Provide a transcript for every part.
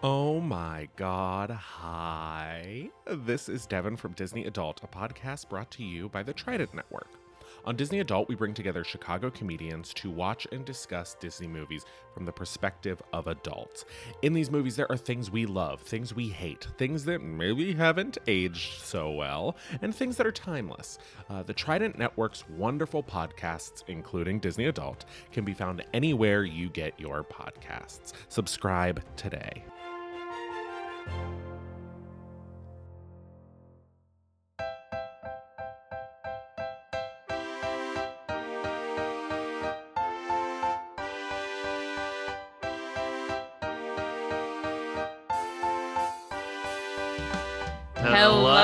Oh my god, hi. This is Devin from Disney Adult, a podcast brought to you by the Trident Network. On Disney Adult, we bring together Chicago comedians to watch and discuss Disney movies from the perspective of adults. In these movies, there are things we love, things we hate, things that maybe haven't aged so well, and things that are timeless. Uh, the Trident Network's wonderful podcasts, including Disney Adult, can be found anywhere you get your podcasts. Subscribe today. Hello.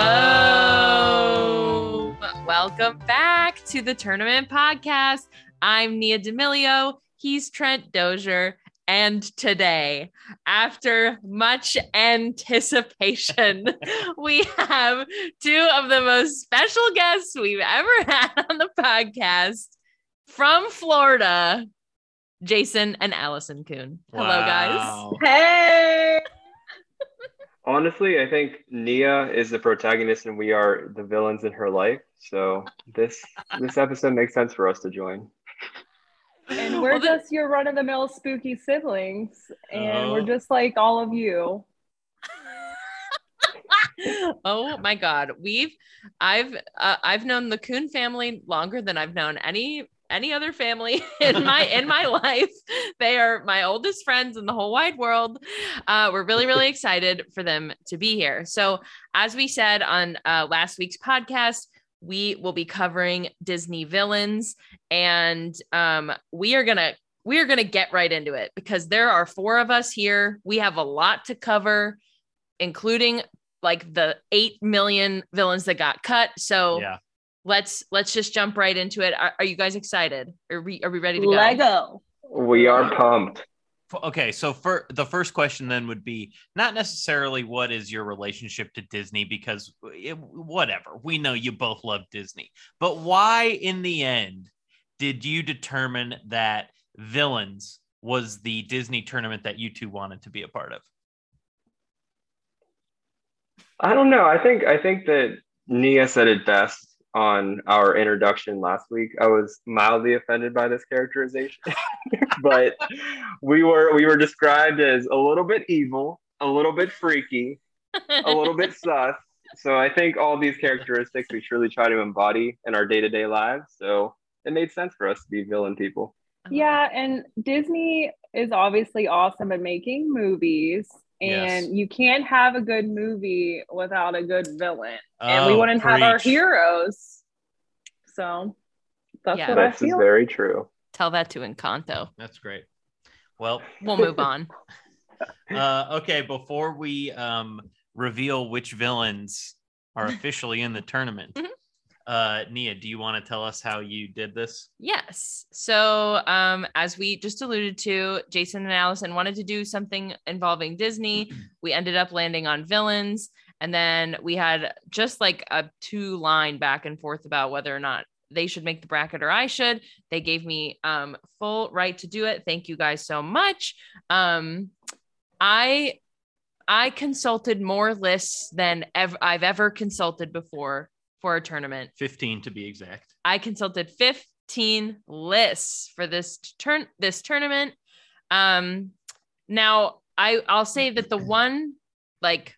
Welcome back to the Tournament Podcast. I'm Nia D'Amelio. He's Trent Dozier. And today, after much anticipation, we have two of the most special guests we've ever had on the podcast from Florida, Jason and Allison Kuhn. Hello, guys. Hey. Honestly, I think Nia is the protagonist and we are the villains in her life. So this this episode makes sense for us to join. And we're Well, just your run of the mill spooky siblings. And Oh. we're just like all of you. oh my god we've i've uh, i've known the Kuhn family longer than i've known any any other family in my in my life they are my oldest friends in the whole wide world uh, we're really really excited for them to be here so as we said on uh, last week's podcast we will be covering disney villains and um, we are gonna we are gonna get right into it because there are four of us here we have a lot to cover including like the 8 million villains that got cut so Yeah. let's let's just jump right into it are, are you guys excited are we are we ready to go Lego. We are pumped. Okay, so for the first question then would be not necessarily what is your relationship to Disney because it, whatever we know you both love Disney, but why in the end did you determine that Villains was the Disney tournament that you two wanted to be a part of? I don't know. I think I think that Nia said it best on our introduction last week. I was mildly offended by this characterization, but we were we were described as a little bit evil, a little bit freaky, a little bit sus. So I think all these characteristics we truly try to embody in our day-to-day lives. So it made sense for us to be villain people. Yeah, and Disney is obviously awesome at making movies. And Yes. you can't have a good movie without a good villain. and we Oh, wouldn't have our heroes. So that's Yeah. what I This is feel. very true. tell that to encanto That's great. Well, we'll move on uh, okay, before we um, reveal which villains are officially in the tournament, Mhm. Uh, Nia, do you want to tell us how you did this? Yes. So, um, as we just alluded to, Jason and Allison wanted to do something involving Disney. We ended up landing on villains. And then we had just like a two line back and forth about whether or not they should make the bracket or I should. They gave me um, full right to do it. Thank you guys so much. Um, I I consulted more lists than ever I've ever consulted before for a tournament. 15 to be exact. I consulted 15 lists for this turn this tournament. Um now I I'll say that the one like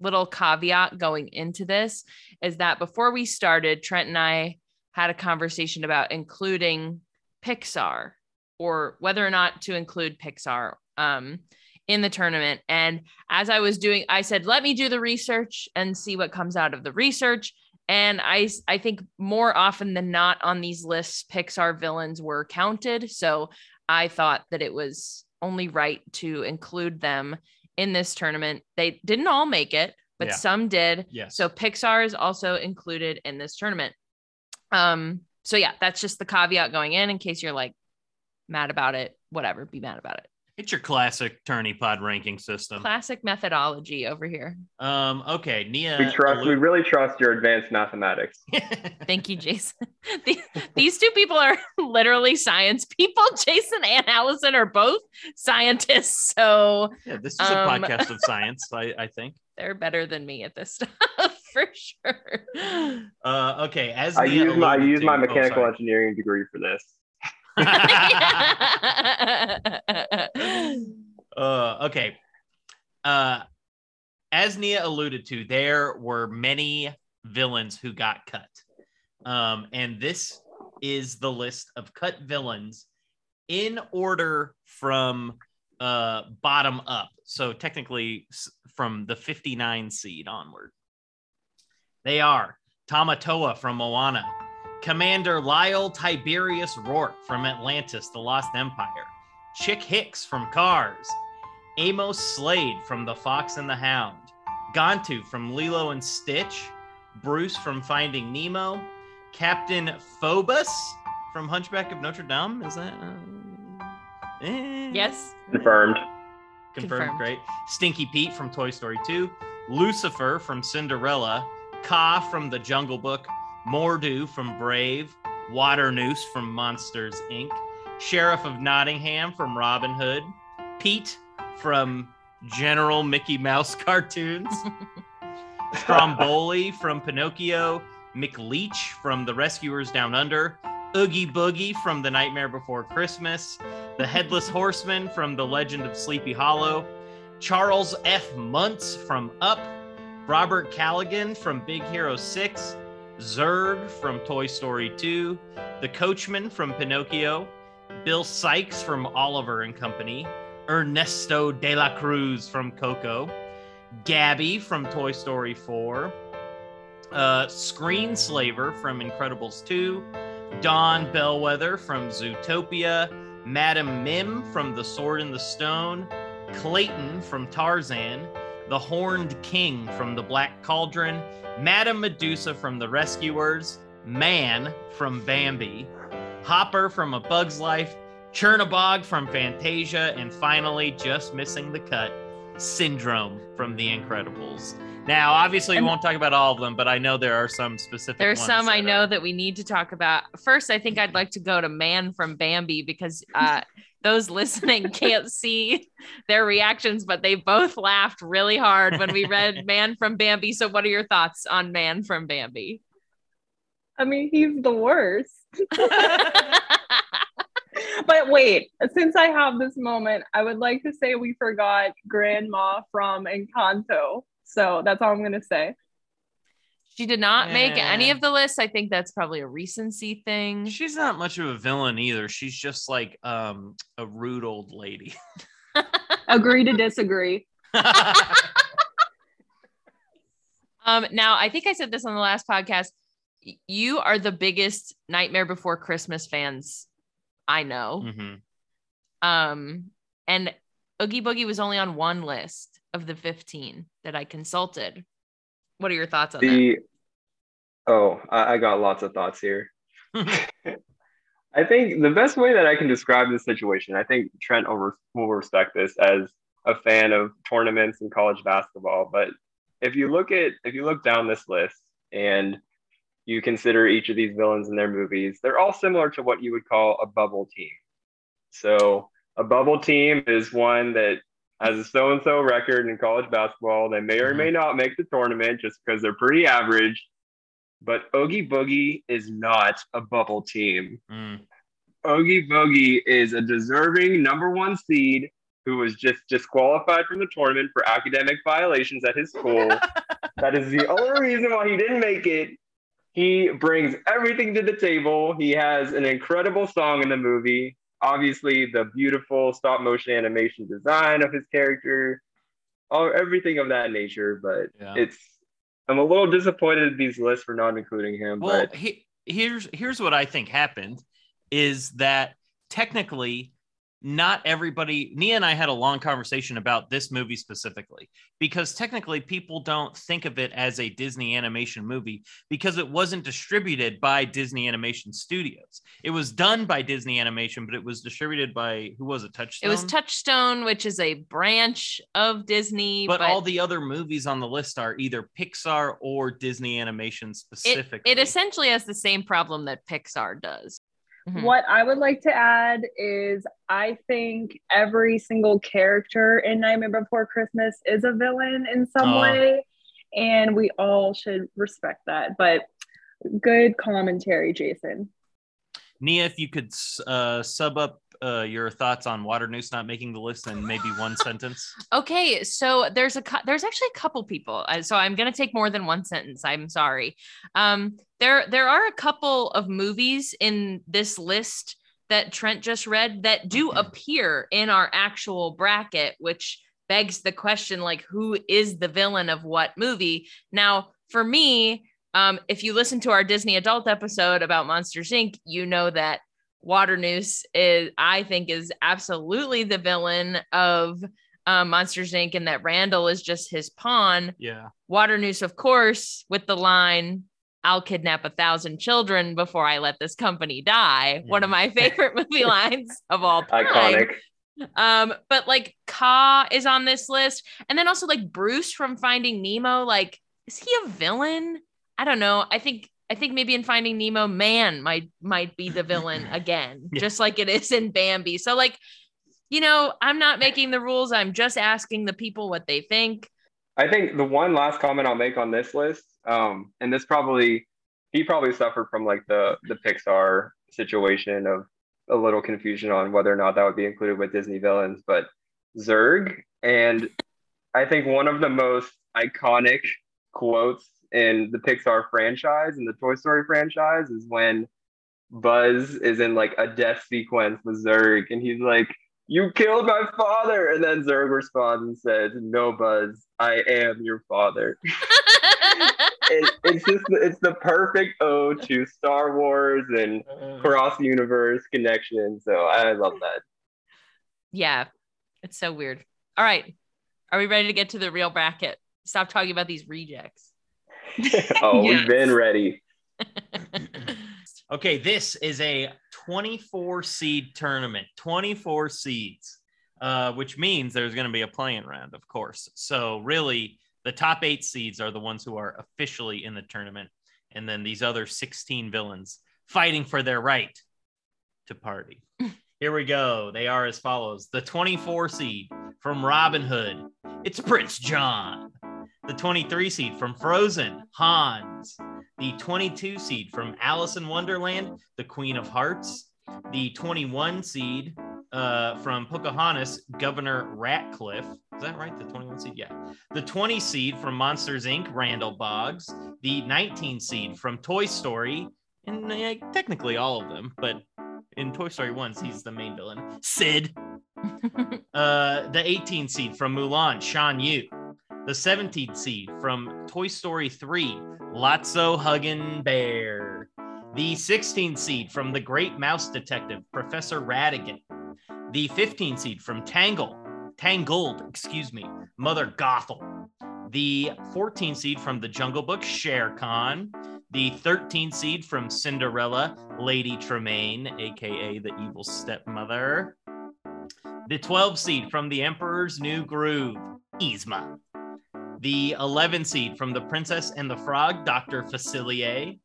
little caveat going into this is that before we started Trent and I had a conversation about including Pixar or whether or not to include Pixar um in the tournament and as I was doing I said let me do the research and see what comes out of the research and I I think more often than not on these lists, Pixar villains were counted. So I thought that it was only right to include them in this tournament. They didn't all make it, but Yeah. some did. Yes. So Pixar is also included in this tournament. Um, so yeah, that's just the caveat going in in case you're like mad about it, whatever, be mad about it. It's your classic tourney pod ranking system. Classic methodology over here. Um, okay, Nia. We trust. We really trust your advanced mathematics. Thank you, Jason. These two people are literally science people. Jason and Allison are both scientists, so yeah, this is a Um, podcast of science. I, I think. they're better than me at this stuff for sure. Uh, okay, as I Nia use my I use to- my oh, mechanical sorry. engineering degree for this. uh, okay. Uh, as Nia alluded to, there were many villains who got cut. Um, and this is the list of cut villains in order from uh, bottom up. So technically from the 59 seed onward. They are Tamatoa from Moana, Commander Lyle Tiberius Rourke from Atlantis, The Lost Empire, Chick Hicks from Cars, Amos Slade from The Fox and the Hound, Gantu from Lilo and Stitch, Bruce from Finding Nemo, Captain Phoebus from Hunchback of Notre Dame. Is that? Uh, eh. yes. Confirmed. Confirmed. Confirmed. Great. Stinky Pete from Toy Story 2, Lucifer from Cinderella, Kaa from The Jungle Book, Mor'du from Brave, Waternoose from Monsters Inc., Sheriff of Nottingham from Robin Hood, Pete from General Mickey Mouse cartoons, Stromboli from Pinocchio, McLeach from The Rescuers Down Under, Oogie Boogie from The Nightmare Before Christmas, The Headless Horseman from The Legend of Sleepy Hollow, Charles F. Muntz from Up, Robert Callaghan from Big Hero 6, Zurg from Toy Story 2, The Coachman from Pinocchio, Bill Sykes from Oliver and Company, Ernesto de la Cruz from Coco, Gabby from Toy Story 4, uh, Screenslaver from Incredibles 2, Dawn Bellwether from Zootopia, Madam Mim from The Sword in the Stone, Clayton from Tarzan, the Horned King from The Black Cauldron, Madame Medusa from The Rescuers, Man from Bambi, Hopper from A Bug's Life, Chernabog from Fantasia, and finally, just missing the cut, Syndrome from The Incredibles. Now, obviously, we won't talk about all of them, but I know there are some specific. There's ones some I that know are- that we need to talk about. First, I think I'd like to go to Man from Bambi because uh, those listening can't see their reactions, but they both laughed really hard when we read Man from Bambi. So, what are your thoughts on Man from Bambi? I mean, he's the worst. But wait, since I have this moment, I would like to say we forgot Grandma from Encanto. So that's all I'm gonna say. she did not make any of the lists. I think that's probably a recency thing. She's not much of a villain either. She's just like um, a rude old lady. Agree to disagree. Um, now I think I said this on the last podcast. You are the biggest Nightmare Before Christmas fans I know. Mhm. Um, and Oogie Boogie was only on one list of the 15 that I consulted. What are your thoughts on that? The oh, I, I got lots of thoughts here. I think the best way that I can describe this situation, I think Trent over, will respect this as a fan of tournaments and college basketball. But if you look at if you look down this list and you consider each of these villains in their movies, they're all similar to what you would call a bubble team. So a bubble team is one that has a so and so record in college basketball. They may or may not make the tournament just because they're pretty average. But Oogie Boogie is not a bubble team. Mm. Oogie Boogie is a deserving number one seed who was just disqualified from the tournament for academic violations at his school. that is the only reason why he didn't make it. He brings everything to the table. He has an incredible song in the movie. Obviously, the beautiful stop motion animation design of his character, all everything of that nature. But Yeah. it's I'm a little disappointed these lists for not including him. Well, but he, here's here's what I think happened is that technically not everybody nia and i had a long conversation about this movie specifically because technically people don't think of it as a disney animation movie because it wasn't distributed by disney animation studios it was done by disney animation but it was distributed by who was it touchstone It was Touchstone, which is a branch of Disney. but, all the other movies on the list are either pixar or disney animation it, it essentially has the same problem that Pixar does. Mhm. What I would like to add is I think every single character in Nightmare Before Christmas is a villain in some Oh. way, and we all should respect that. But good commentary, Jason. nia if you could uh, sub up uh, your thoughts on Waternoose not making the list in maybe one sentence Okay, so there's a there's actually a couple people. So I'm gonna take more than one sentence. I'm sorry. Um, there there are a couple of movies in this list that Trent just read that do appear in our actual bracket, which begs the question like who is the villain of what movie? Now, for me, um, if you listen to our Disney adult episode about Monsters Inc., you know that Waternoose is I think is absolutely the villain of um, Monsters Inc. and that Randall is just his pawn. yeah Waternoose, of course, with the line, I'll kidnap a thousand children before I let this company die. One of my favorite movie lines of all time. Iconic. Um, but like Kaa is on this list. And then also like Bruce from Finding Nemo. Like, is he a villain? I don't know. I think I think maybe in Finding Nemo, man might might be the villain again, Yeah. just like it is in Bambi. So like, you know, I'm not making the rules. I'm just asking the people what they think. I think the one last comment I'll make on this list, um, and this probably he probably suffered from like the the Pixar situation of a little confusion on whether or not that would be included with Disney villains, but Zurg, and I think one of the most iconic quotes in the Pixar franchise and the Toy Story franchise is when Buzz is in like a death sequence with Zurg, and he's like, "You killed my father," and then Zurg responds and says, "No, Buzz, I am your father." it, it's just it's the perfect ode to Star Wars and uh-huh. cross universe connection. So I love that. yeah, it's so weird. All right. Are we ready to get to the real bracket? Stop talking about these rejects. oh, Yes. we've been ready. Okay, this is a 24 seed tournament, 24 seeds, uh, which means there's going to be a playing round, of course. So, really, the top eight seeds are the ones who are officially in the tournament. And then these other 16 villains fighting for their right to party. Here we go. They are as follows the 24 seed from Robin Hood, it's Prince John. The 23 seed from Frozen, Hans the 22 seed from Alice in Wonderland, the Queen of Hearts, the 21 seed uh, from Pocahontas, Governor Ratcliffe. Is that right? The 21 seed? Yeah. The 20 seed from Monsters Inc., Randall Boggs, the 19 seed from Toy Story, and uh, technically all of them, but in Toy Story 1, he's the main villain, Sid. Uh, the 18 seed from Mulan, Shan Yu. The 17th seed from Toy Story 3, Lotso Huggin Bear. The 16th seed from The Great Mouse Detective, Professor Ratigan. The 15th seed from Tangle, Tangled, excuse me, Mother Gothel. The 14th seed from The Jungle Book, Shere Khan. The 13th seed from Cinderella, Lady Tremaine, aka the evil stepmother. The 12 seed from The Emperor's New Groove, Yzma. The 11 seed from The Princess and the Frog, Dr. Facilier.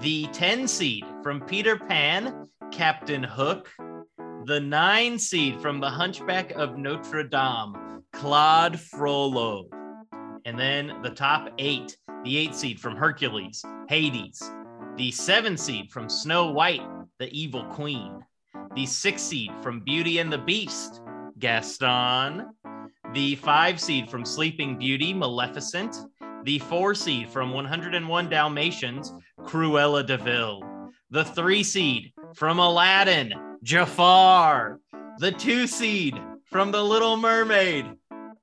The 10 seed from Peter Pan, Captain Hook. The 9 seed from The Hunchback of Notre Dame, Claude Frollo. And then the top 8, the 8 seed from Hercules, Hades. The 7 seed from Snow White, the Evil Queen. The 6 seed from Beauty and the Beast, Gaston the five seed from Sleeping Beauty, Maleficent, the four seed from 101 Dalmatians, Cruella de Vil, the three seed from Aladdin, Jafar, the two seed from The Little Mermaid,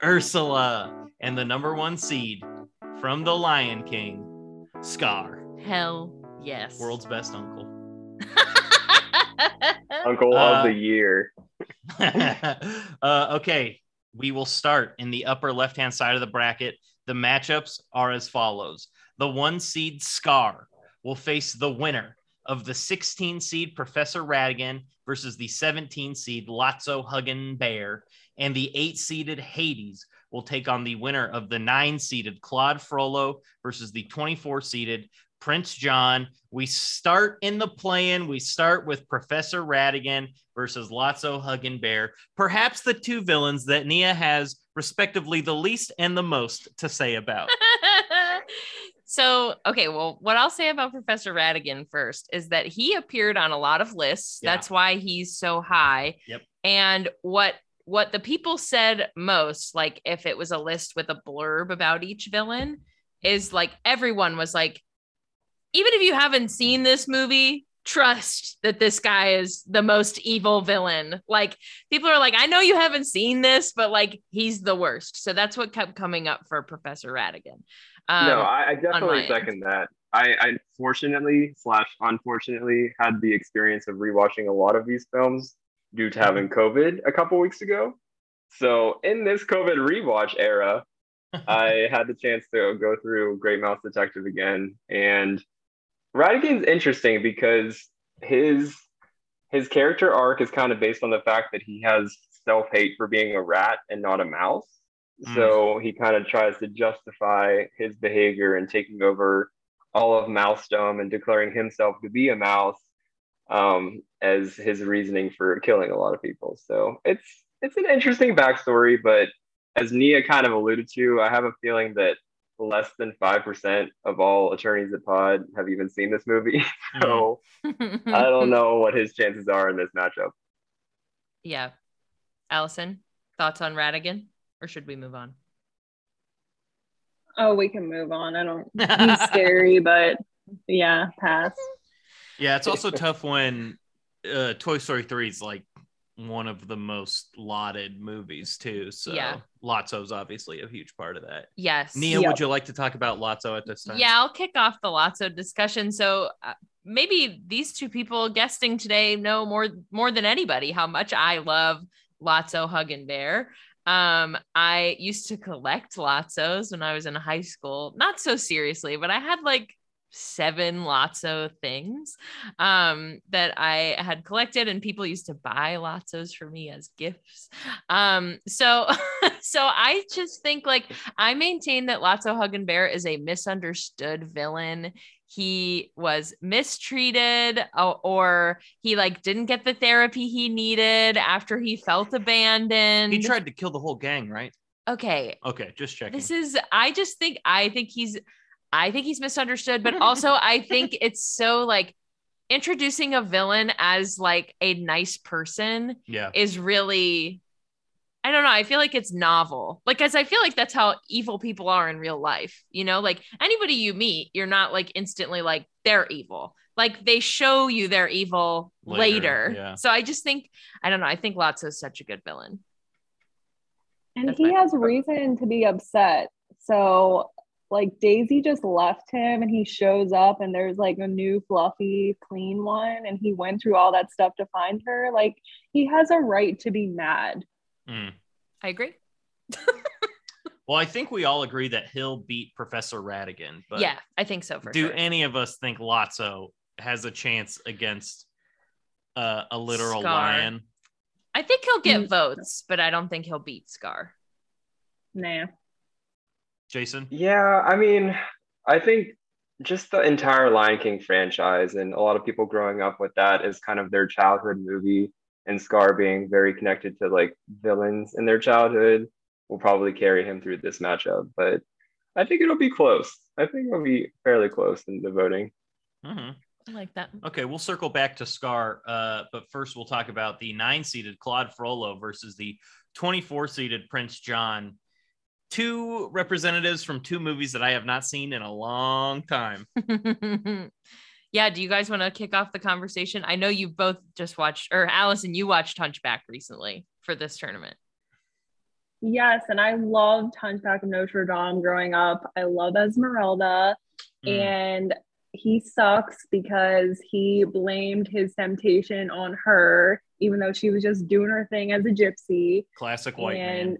Ursula, and the number one seed from The Lion King, Scar, Hell yes. world's best uncle. Uncle Uh, of the year. uh, okay, we will start in the upper left hand side of the bracket. The matchups are as follows the one seed Scar will face the winner of the 16 seed Professor Ratigan versus the 17 seed Lotso Huggin Bear, and the eight seeded Hades will take on the winner of the nine seeded Claude Frollo versus the 24 seeded Prince John. We start in the play-in. We start with Professor Ratigan versus Lotso Huggin Bear. Perhaps the two villains that Nia has respectively the least and the most to say about. so, okay, well, what I'll say about Professor Ratigan first is that he appeared on a lot of lists. Yeah. That's why he's so high. Yep. And what what the people said most, like if it was a list with a blurb about each villain, is like everyone was like, even if you haven't seen this movie, trust that this guy is the most evil villain. Like people are like, I know you haven't seen this, but like he's the worst. So that's what kept coming up for Professor Ratigan. Um, no, I, I my definitely end. second that. I, I fortunately slash unfortunately had the experience of rewatching a lot of these films due to having COVID a couple weeks ago. So in this COVID rewatch era, I had the chance to go through Great Mouse Detective again, and Ratigan's interesting because his his character arc is kind of based on the fact that he has self hate for being a rat and not a mouse. Mm. So he kind of tries to justify his behavior and taking over all of Mousedom and declaring himself to be a mouse um, as his reasoning for killing a lot of people. So it's it's an interesting backstory, but as Nia kind of alluded to, I have a feeling that less than five percent of all attorneys at Pod have even seen this movie. Mm. so I don't know what his chances are in this matchup. yeah. Allison, thoughts on Ratigan, or should we move on? Oh, we can move on. I don't. He's scary, but yeah, pass. Yeah, it's also tough when uh, Toy Story 3 is like one of the most lauded movies too. So Yeah. Lotso's obviously a huge part of that. Yes. Nia, Yep. would you like to talk about Lotso at this time? Yeah, I'll kick off the Lotso discussion. So uh, maybe these two people guesting today know more more than anybody how much I love Lotso Huggin Bear. Um, I used to collect Lotsos when I was in high school, not so seriously, but I had like seven Lotso things um that I had collected and people used to buy Lotsos for me as gifts. Um so so I just think like I maintain that Lotso Huggin Bear is a misunderstood villain. He was mistreated or, or he like didn't get the therapy he needed after he felt abandoned. He tried to kill the whole gang, right? okay, Okay, just checking. this is I just think I think he's I think he's misunderstood, but also I think it's so like introducing a villain as like a nice person yeah. is really I don't know. I feel like it's novel. Like, as I feel like that's how evil people are in real life. You know, like anybody you meet, you're not like instantly like they're evil. Like they show you they're evil Later, later. yeah. So I just think I don't know. I think Lotso's such a good villain. And That's he my- has reason to be upset. So, like, Daisy just left him and he shows up, and there's like a new, fluffy, clean one. And he went through all that stuff to find her. Like, he has a right to be mad. Mm. I agree. Well, I think we all agree that he'll beat Professor Ratigan, but yeah, I think so for do sure. any of us think Lotso has a chance against uh, a literal Scar. lion? I think he'll get Mm. votes, but I don't think he'll beat Scar. Nah. Jason? Yeah, I mean, I think just the entire Lion King franchise and a lot of people growing up with that is kind of their childhood movie, and Scar being very connected to like villains in their childhood will probably carry him through this matchup. But I think it'll be close. I think it'll be fairly close in the voting. hmm I like that. Okay, we'll circle back to Scar, uh, but first we'll talk about the nine-seeded Claude Frollo versus the 24-seeded Prince John. Two representatives from two movies that I have not seen in a long time. yeah, do you guys want to kick off the conversation? I know you both just watched, or Allison, you watched Hunchback recently for this tournament. Yes, and I loved Hunchback of Notre Dame growing up. I love Esmeralda. Mm. And he sucks because he blamed his temptation on her, even though she was just doing her thing as a gypsy. Classic white and man.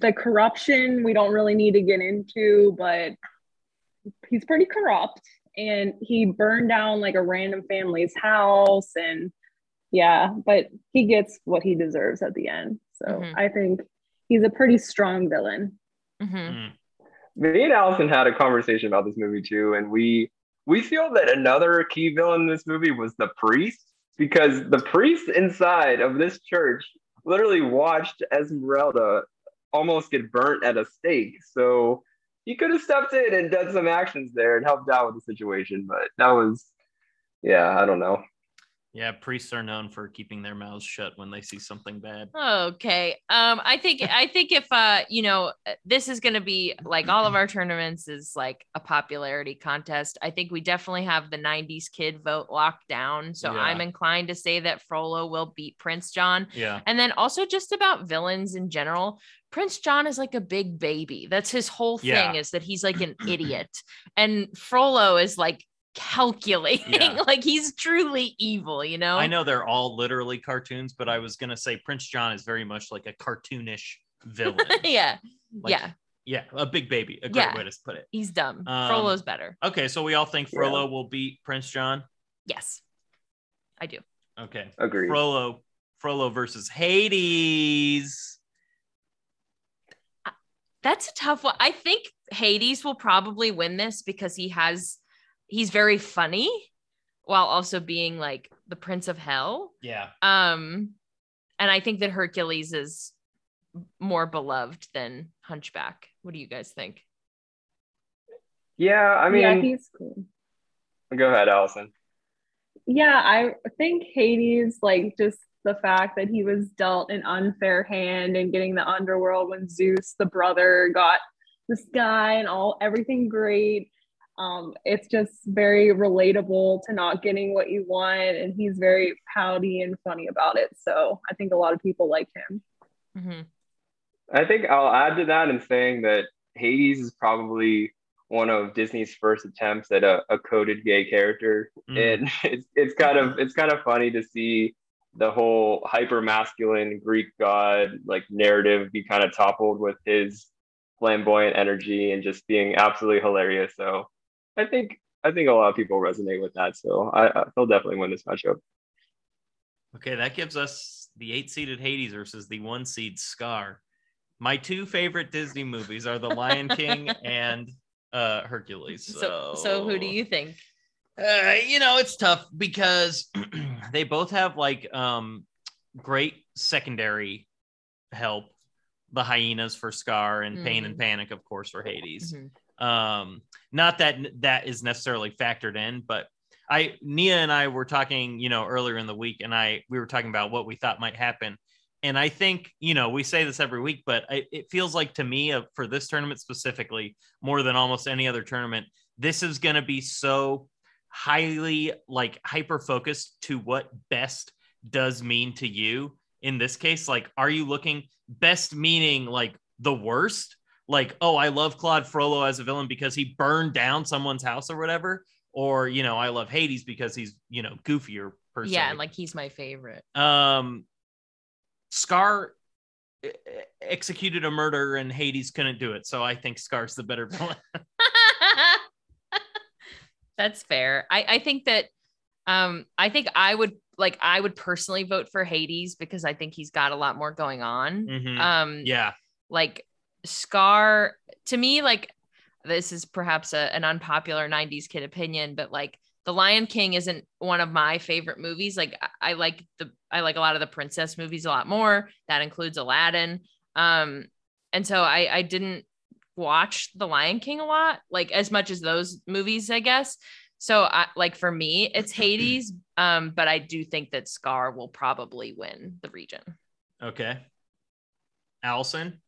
The corruption we don't really need to get into, but he's pretty corrupt. And he burned down like a random family's house. And yeah, but he gets what he deserves at the end. So Mhm. I think he's a pretty strong villain. Mhm. Mm. Me and Allison had a conversation about this movie too, and we we feel that another key villain in this movie was the priest because the priest inside of this church literally watched Esmeralda almost get burnt at a stake. So he could have stepped in and done some actions there and helped out with the situation, but that was, yeah, I don't know. Yeah, priests are known for keeping their mouths shut when they see something bad. Okay. Um, I think I think if uh, you know, this is gonna be like all of our tournaments is like a popularity contest. I think we definitely have the 90s kid vote locked down. So Yeah. I'm inclined to say that Frollo will beat Prince John. Yeah. And then also just about villains in general. Prince John is like a big baby. That's his whole thing Yeah. is that he's like an idiot. And Frollo is like calculating. Yeah. like he's truly evil, you know? I know they're all literally cartoons, but I was gonna say Prince John is very much like a cartoonish villain. yeah. Like, yeah. Yeah, a big baby. A great Yeah. way to put it. He's dumb. Um, Frollo's better. Okay, so we all think Yeah. Frollo will beat Prince John. Yes. I do. Okay. Agreed. Frollo, Frollo versus Hades. That's a tough one. I think Hades will probably win this because he has he's very funny while also being like the prince of hell. Yeah. Um and I think that Hercules is more beloved than Hunchback. What do you guys think? Yeah, I mean, yeah, he's cool. go ahead, Allison. Yeah, I think Hades, like just the fact that he was dealt an unfair hand and getting the underworld when Zeus, the brother, got this guy and all everything great. Um, it's just very relatable to not getting what you want, and he's very pouty and funny about it. So I think a lot of people like him. Mhm. I think I'll add to that in saying that Hades is probably one of Disney's first attempts at a, a coded gay character, Mm. and it's it's kind of it's kind of funny to see the whole hyper masculine Greek god like narrative be kind of toppled with his flamboyant energy and just being absolutely hilarious. So I think I think a lot of people resonate with that. So I, I he'll definitely win this matchup. Okay, that gives us the eight seeded Hades versus the one seed Scar. My two favorite Disney movies are The Lion King and uh, Hercules. So, So so who do you think? Uh, you know, it's tough because they both have like um great secondary help. The hyenas for Scar and Pain and Mhm. Panic, of course, for Hades. Mhm. Um, not that that is necessarily factored in, but I Nia and I were talking, you know, earlier in the week, and I we were talking about what we thought might happen. And I think, you know, we say this every week, but I, it feels like to me, uh, for this tournament specifically, more than almost any other tournament, this is going to be so highly like hyper focused to what best does mean to you. In this case, like, are you looking best meaning like the worst? Like, oh, I love Claude Frollo as a villain because he burned down someone's house or whatever. Or, you know, I love Hades because he's, you know, goofier person. Yeah, and like he's my favorite. Um, Scar executed a murder and Hades couldn't do it. So I think Scar's the better villain. That's fair. I, I think that um I think I would like I would personally vote for Hades because I think he's got a lot more going on. Mhm. Um yeah. like Scar to me like this is perhaps a, an unpopular 90s kid opinion but like The Lion King isn't one of my favorite movies like I, I like the I like a lot of the princess movies a lot more that includes Aladdin um and so I I didn't watch The Lion King a lot like as much as those movies I guess so I like for me it's Hades um but I do think that Scar will probably win the region Okay. Allison.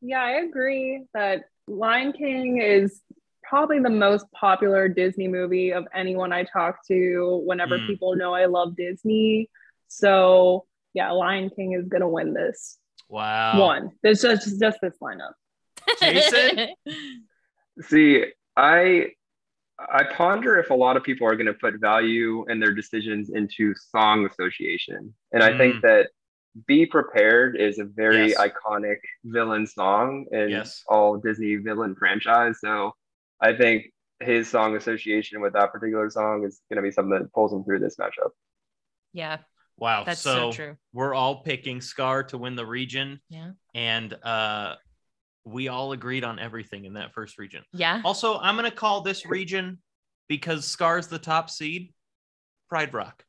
Yeah, I agree that Lion King is probably the most popular Disney movie of anyone I talk to whenever Mm. people know I love Disney. So, yeah, Lion King is going to win this Wow. one. There's just, just this lineup. Jason? See, I I ponder if a lot of people are going to put value in their decisions into song association. And I Mm. think that Be Prepared is a very Yes. iconic villain song in Yes. all Disney villain franchise. So I think his song association with that particular song is going to be something that pulls him through this matchup. Yeah, Wow. that's so, so, true. we're all picking Scar to win the region. Yeah. And uh we all agreed on everything in that first region. Yeah. Also, I'm gonna call this region because Scar's the top seed, Pride Rock.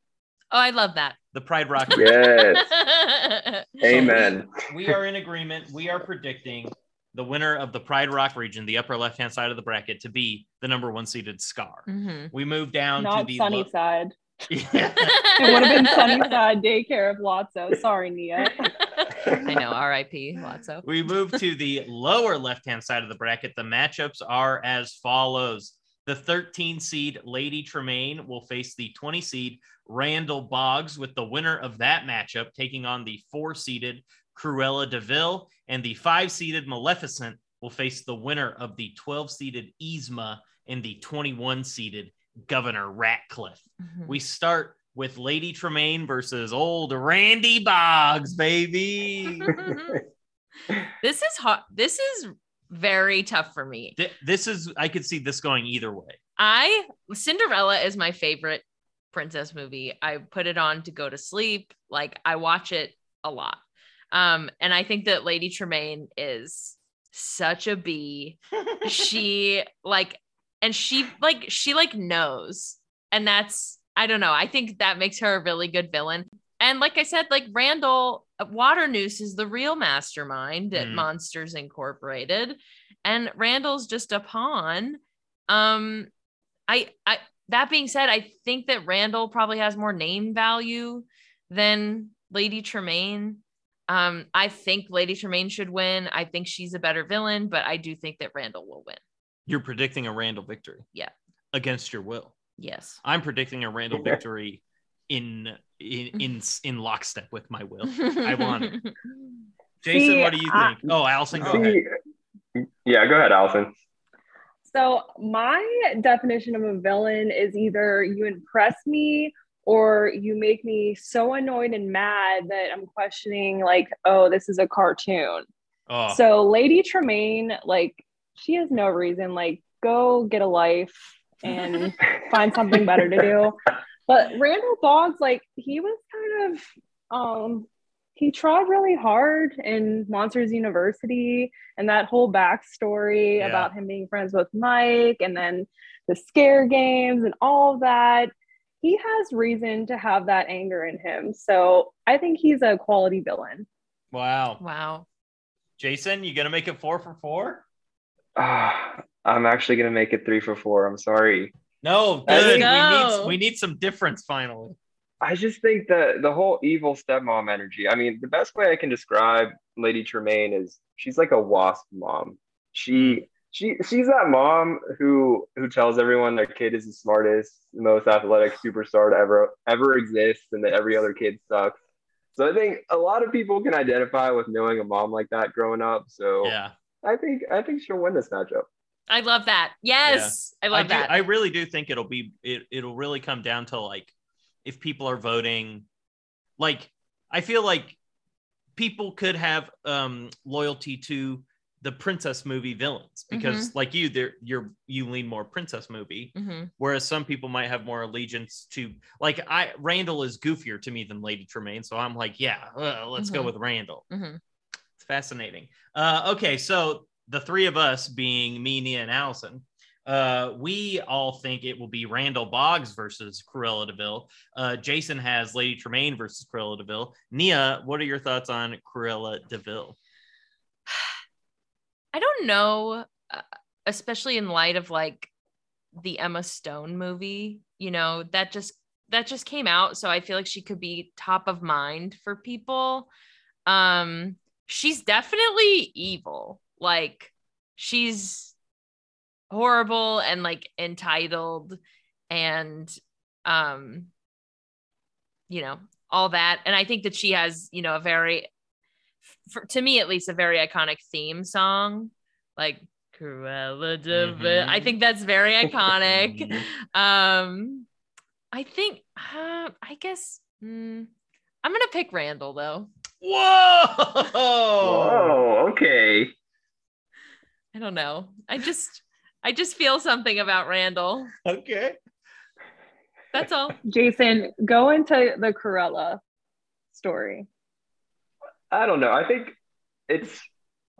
Oh, I love that. The Pride Rock. Yes. Amen. we are in agreement. We are predicting the winner of the Pride Rock region, the upper left hand side of the bracket, to be the number one seeded Scar. Mhm. We move down to the sunny lo- side. Yeah. It would have been Sunnyside Daycare of Lotso. Sorry, Nia. I know. R.I.P. Lotso. we move to the lower left hand side of the bracket. The matchups are as follows. The 13 seed Lady Tremaine will face the 20 seed Randall Boggs, with the winner of that matchup taking on the four seeded Cruella de Vil, and the five seeded Maleficent will face the winner of the 12 seeded Yzma and the 21 seeded Governor Ratcliffe. Mhm. We start with Lady Tremaine versus old Randy Boggs, baby. this is hot. This is very tough for me. Th- this is I could see this going either way. I Cinderella is my favorite princess movie. I put it on to go to sleep. Like I watch it a lot. Um, and I think that Lady Tremaine is such a bee. she like and she like she like knows. And that's I don't know. I think that makes her a really good villain. And like I said, like Randall Waternoose is the real mastermind at Mm. Monsters Incorporated. And Randall's just a pawn. Um I I that being said, I think that Randall probably has more name value than Lady Tremaine. Um, I think Lady Tremaine should win. I think she's a better villain, but I do think that Randall will win. You're predicting a Randall victory. Yeah. Against your will. Yes. I'm predicting a Randall victory in in in in lockstep with my will. I want it. Jason, See, what do you I- think? oh, Allison, go ahead. Yeah, go ahead, Allison. So my definition of a villain is either you impress me or you make me so annoyed and mad that I'm questioning like, oh, this is a cartoon. Oh, So Lady Tremaine, like, she has no reason. Like, go get a life and find something better to do. But Randall Boggs, like, he was kind of um he tried really hard in Monsters University and that whole backstory Yeah. about him being friends with Mike and then the scare games and all of that. He has reason to have that anger in him. So I think he's a quality villain. wow. wow. Jason, you gonna make it four for four? Ah, I'm actually gonna make it three for four. I'm sorry. No, Let's good. We need we need some difference finally. I just think that the whole evil stepmom energy. I mean, the best way I can describe Lady Tremaine is she's like a wasp mom. She hmm. she she's that mom who who tells everyone their kid is the smartest, most athletic superstar to ever ever exist, and that every other kid sucks. So I think a lot of people can identify with knowing a mom like that growing up. So Yeah. I think I think she'll win this matchup. I love that. Yes. I love do, that. I really do think it'll be it, it'll really come down to like if people are voting like I feel like people could have um loyalty to the princess movie villains because like you there you're you lean more princess movie Mhm. whereas some people might have more allegiance to like I Randall is goofier to me than Lady Tremaine so I'm like yeah uh, let's go Mhm. with Randall Mhm. it's fascinating. Uh, okay, so the three of us, being me, Nia, and Allison, uh, we all think it will be Randall Boggs versus Cruella de Vil. Uh, Jason has Lady Tremaine versus Cruella de Vil. Nia, what are your thoughts on Cruella de Vil? I don't know, uh, especially in light of like the Emma Stone movie, you know, that just that just came out, so I feel like she could be top of mind for people. Um she's definitely evil. Like she's horrible and like entitled and um you know, all that. And I think that she has, you know, a very for, to me at least a very iconic theme song like Cruella de Vil. Mhm. I think that's very iconic. Mhm. um, I think, uh, I guess, mm, I'm gonna pick Randall though. Whoa! Oh, okay. I don't know. I just, I just feel something about Randall. Okay. That's all. Jason, go into the Cruella story. I don't know. I think it's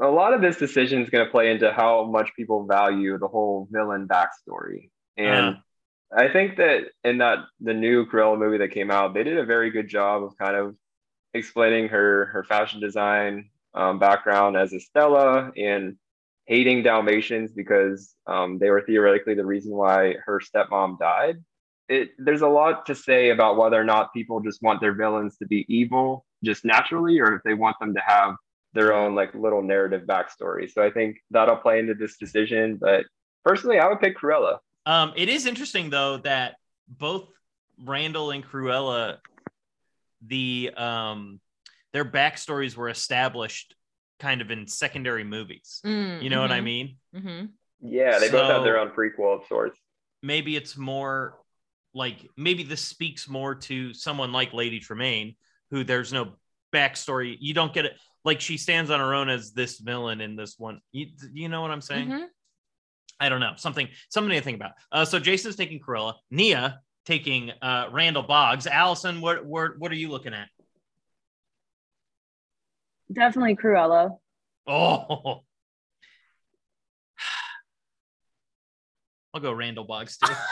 a lot of this decision is going to play into how much people value the whole villain backstory. And I think that in that the new Cruella movie that came out, they did a very good job of kind of explaining her her fashion design um, background as Estella and hating Dalmatians because um, they were theoretically the reason why her stepmom died. It, there's a lot to say about whether or not people just want their villains to be evil just naturally or if they want them to have their own like little narrative backstory. So I think that'll play into this decision. But personally, I would pick Cruella. Um, it is interesting though that both Randall and Cruella, the um, their backstories were established kind of in secondary movies. Mm, You know what I mhm, mean? mhm. Yeah, they both have their own prequel of sorts. Maybe it's more like maybe this speaks more to someone like Lady Tremaine, who there's no backstory. You don't get it. Like she stands on her own as this villain in this one. You, you know what I'm saying? Mhm. I don't know. Something something to think about. Uh, so Jason's taking Cruella, Nia taking uh, Randall Boggs. Allison, what what what are you looking at? Definitely Cruella. Oh, I'll go Randall Boggs too.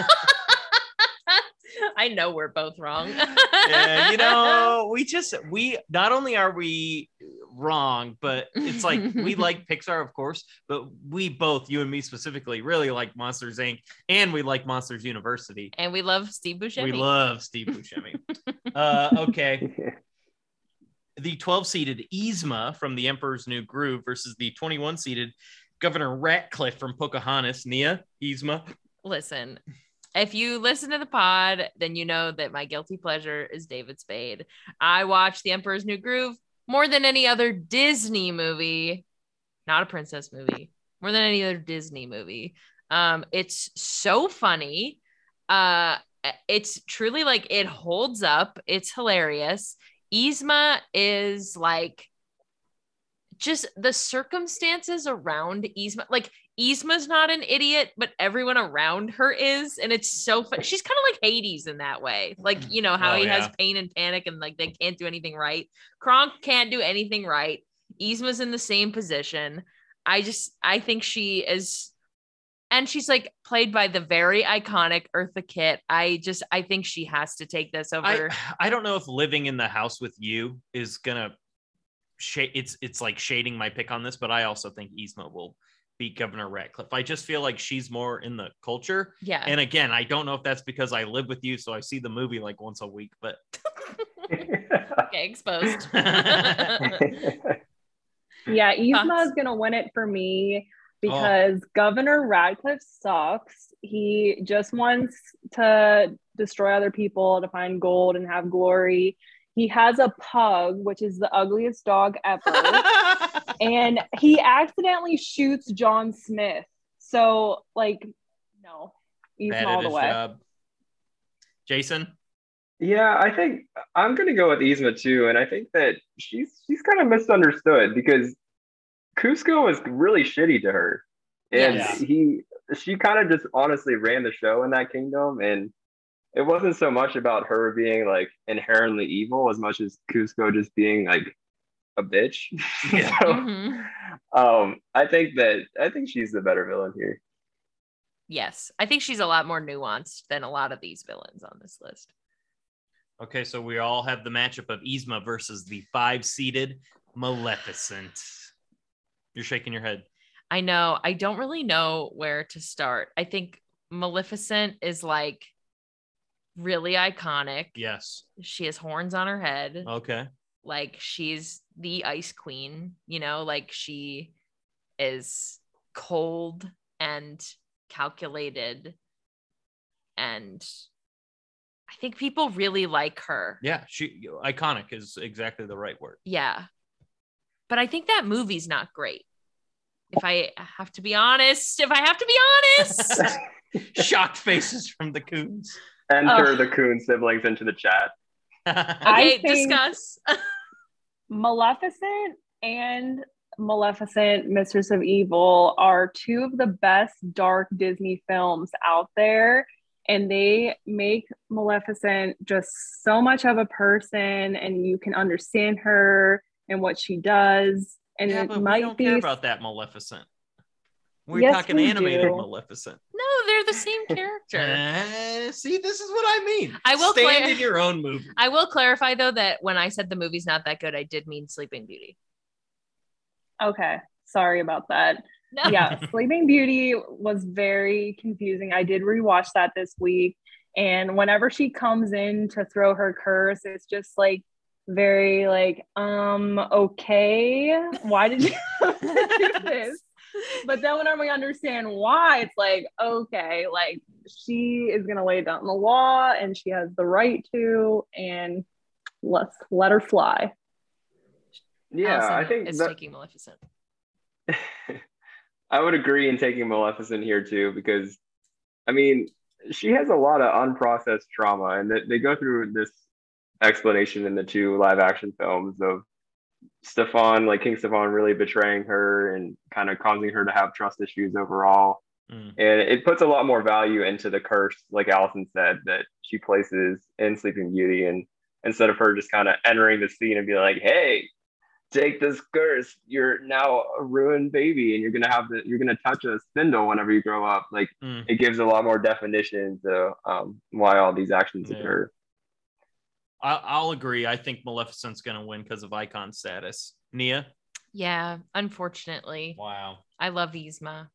I know we're both wrong. yeah, you know, we just we not only are we wrong, but it's like we like Pixar, of course, but we both, you and me specifically, really like Monsters Inc. and we like Monsters University. and we love Steve Buscemi. We love Steve Buscemi. uh, okay. The 12 seeded Yzma from The Emperor's New Groove versus the 21 seeded Governor Ratcliffe from Pocahontas. Nia, Yzma. Listen, if you listen to the pod, then you know that my guilty pleasure is David Spade. I watch The Emperor's New Groove more than any other Disney movie, not a princess movie, more than any other Disney movie. Um, it's so funny. Uh, it's truly like it holds up. It's hilarious. Yzma is like just the circumstances around Yzma. Like Yzma's not an idiot, but everyone around her is, and it's so fun. She's kind of like Hades in that way. Like you know how Oh, he has pain and panic, and like they can't do anything right. Kronk can't do anything right. Yzma's in the same position. I just I think she is and she's like played by the very iconic Eartha Kitt. I just I think she has to take this over. I, I don't know if living in the house with you is gonna shade it's it's like shading my pick on this, but I also think Yzma will beat Governor Ratcliffe. I just feel like she's more in the culture. yeah. And again, I don't know if that's because I live with you, so I see the movie like once a week, but okay, exposed. Yeah, Yzma is gonna win it for me because Governor Ratcliffe sucks. He just wants to destroy other people to find gold and have glory. He has a pug, which is the ugliest dog ever, and he accidentally shoots John Smith. So, like, no, Yzma Bad all the way. job. Jason, Yeah, I think I'm gonna go with Yzma too, and I think that she's she's kind of misunderstood because Kuzco was really shitty to her, and Yes. he she kind of just honestly ran the show in that kingdom, and it wasn't so much about her being like inherently evil as much as Kuzco just being like a bitch. Yeah. so, Mhm. um, I think that I think she's the better villain here. Yes, I think she's a lot more nuanced than a lot of these villains on this list. Okay, so we all have the matchup of Yzma versus the five-seated Maleficent. You're shaking your head. I know. I don't really know where to start. I think Maleficent is like really iconic. Yes. She has horns on her head. Okay. Like she's the ice queen, you know, like she is cold and calculated. And I think people really like her. Yeah, she iconic is exactly the right word. Yeah. But I think that movie's not great. if I have to be honest, if I have to be honest, Shocked faces from the Kuhns. Enter Ugh. the Kuhn siblings into the chat. I okay, discuss. Maleficent and Maleficent, Mistress of Evil are two of the best dark Disney films out there. And they make Maleficent just so much of a person, and you can understand her and what she does. And yeah, it but we might don't be care about that Maleficent. We're Yes, talking we animated do. Maleficent. no, they're the same character. Eh, see, this is what I mean. I will stand clar- in your own movie. I will clarify though that when I said the movie's not that good, I did mean Sleeping Beauty. okay. Sorry about that. No. yeah, Sleeping Beauty was very confusing. I did rewatch that this week, and whenever she comes in to throw her curse, it's just like very like, um, okay, why did you do this? But then whenever we understand why, it's like, okay, like she is gonna lay down the law and she has the right to, and let's let her fly. Yeah, Allison I think it's that, taking Maleficent. I would agree in taking Maleficent here too, because I mean, she has a lot of unprocessed trauma, and that they go through this explanation in the two live action films of Stefan, like King Stefan, really betraying her and kind of causing her to have trust issues overall. Mm. And it puts a lot more value into the curse, like Allison said, that she places in Sleeping Beauty. And instead of her just kind of entering the scene and be like, hey, take this curse, you're now a ruined baby and you're gonna have to you're gonna touch a spindle whenever you grow up. Like Mm. it gives a lot more definition to um, why all these actions Yeah. occur. I, I'll agree. I think Maleficent's going to win because of icon status. Nia? Yeah, unfortunately. Wow. I love Yzma.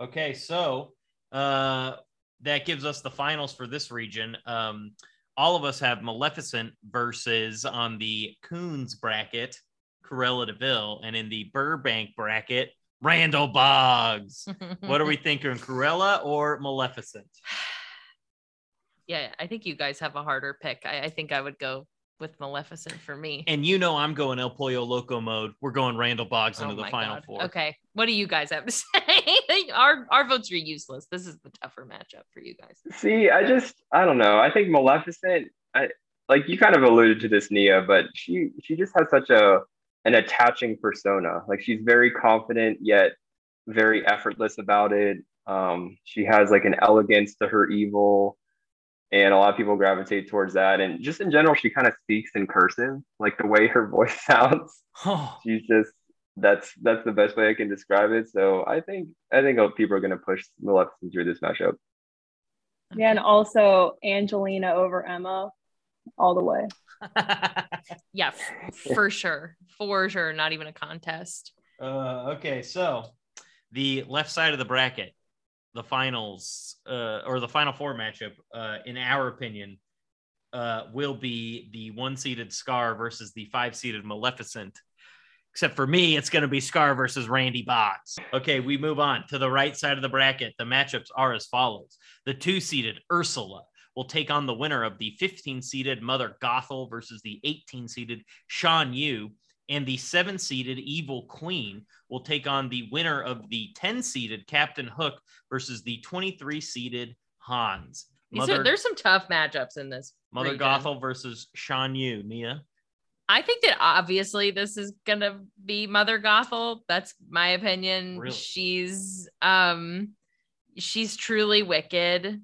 Okay, so uh, that gives us the finals for this region. Um, all of us have Maleficent versus on the Kuhns bracket, Cruella de Vil, and in the Burbank bracket, Randall Boggs. what are we thinking, Cruella or Maleficent? Yeah, I think you guys have a harder pick. I, I think I would go with Maleficent for me. And you know I'm going El Pollo Loco mode. We're going Randall Boggs into Oh the final God. four. Okay, what do you guys have to say? our our votes are useless. This is the tougher matchup for you guys. See, I just I don't know. I think Maleficent, I like you kind of alluded to this, Nia, but she she just has such a an attaching persona. Like she's very confident yet very effortless about it. Um, she has like an elegance to her evil, and a lot of people gravitate towards that. And just in general, she kind of speaks in cursive, like the way her voice sounds. Oh, She's just that's that's the best way I can describe it. So I think I think people are going to push Maleficent through this matchup. Yeah, and also Angelina over Emma, all the way. Yeah, for sure, for sure. Not even a contest. Uh, okay, so the left side of the bracket, the finals, uh, or the final four matchup, uh, in our opinion, uh, will be the one seeded Scar versus the five seeded Maleficent. Except for me, it's going to be Scar versus Randy Boggs. Okay, we move on to the right side of the bracket. The matchups are as follows the two seeded Ursula will take on the winner of the 15 seeded Mother Gothel versus the 18 seeded Shan Yu and the seven seeded Evil Queen will take on the winner of the 10 seeded Captain Hook versus the 23 seeded Hans. Mother, are, there's some tough matchups in this. Mother region. Gothel versus Shan Yu. Nia. I think that obviously this is gonna be Mother Gothel. That's my opinion. Really? She's um she's truly wicked.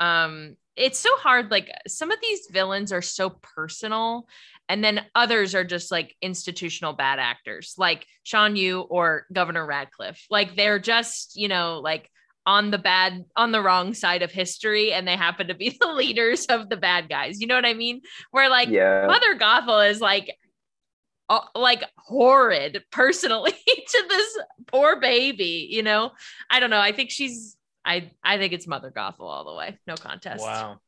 Um it's so hard like some of these villains are so personal and then others are just like institutional bad actors like Shan Yu or Governor Ratcliffe. Like they're just, you know, like on the bad on the wrong side of history and they happen to be the leaders of the bad guys. You know what I mean? Where like yeah. Mother Gothel is like, like horrid personally to this poor baby. You know, I don't know. I think she's. I I think it's Mother Gothel all the way. No contest. Wow.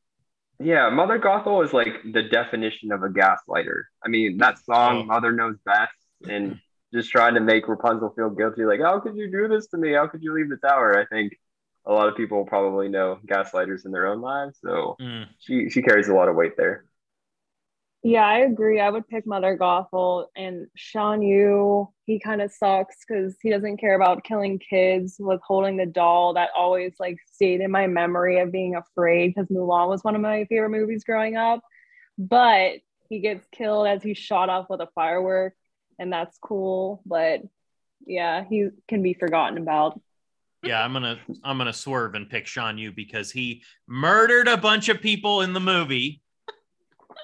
Yeah, Mother Gothel is like the definition of a gaslighter. I mean, that song Oh. "Mother Knows Best" and just trying to make Rapunzel feel guilty, like, "How could you do this to me? How could you leave the tower?" I think a lot of people probably know gaslighters in their own lives, so Mm. she she carries a lot of weight there. Yeah, I agree. I would pick Mother Gothel and Shan Yu. He kind of sucks because he doesn't care about killing kids with holding the doll. That always like stayed in my memory of being afraid because Mulan was one of my favorite movies growing up. But he gets killed as he's shot off with a firework, and that's cool. But yeah, he can be forgotten about. Yeah, I'm gonna I'm gonna swerve and pick Shan Yu because he murdered a bunch of people in the movie.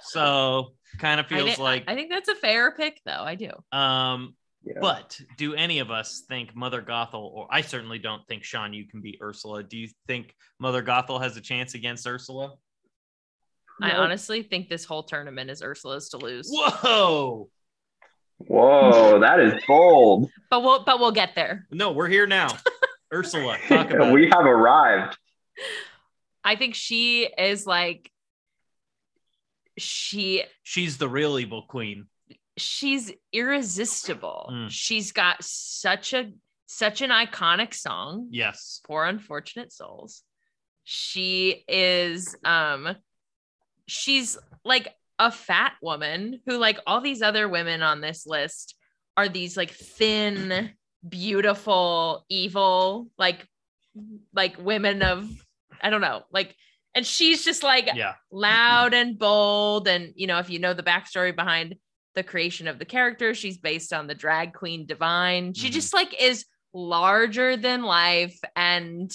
So kind of I, feels like I think that's a fair pick, though. I do. um Yeah. but do any of us think Mother Gothel or I certainly don't think Shan Yu can be Ursula. Do you think Mother Gothel has a chance against Ursula? I Nope. honestly think this whole tournament is Ursula's to lose. Whoa. Whoa, that is bold. But we'll but we'll get there. No, we're here now. Ursula, talk about we it. have arrived. I think she is like she She's the real evil queen. she's irresistible. Mm. She's got such a such an iconic song. Yes. Poor unfortunate souls. She is um she's like a fat woman who like all these other women on this list are these like thin, beautiful, evil like like women of I don't know, like and she's just like Yeah. loud and bold. And, you know, if you know the backstory behind the creation of the character, she's based on the drag queen Divine. She Mhm. just like is larger than life. And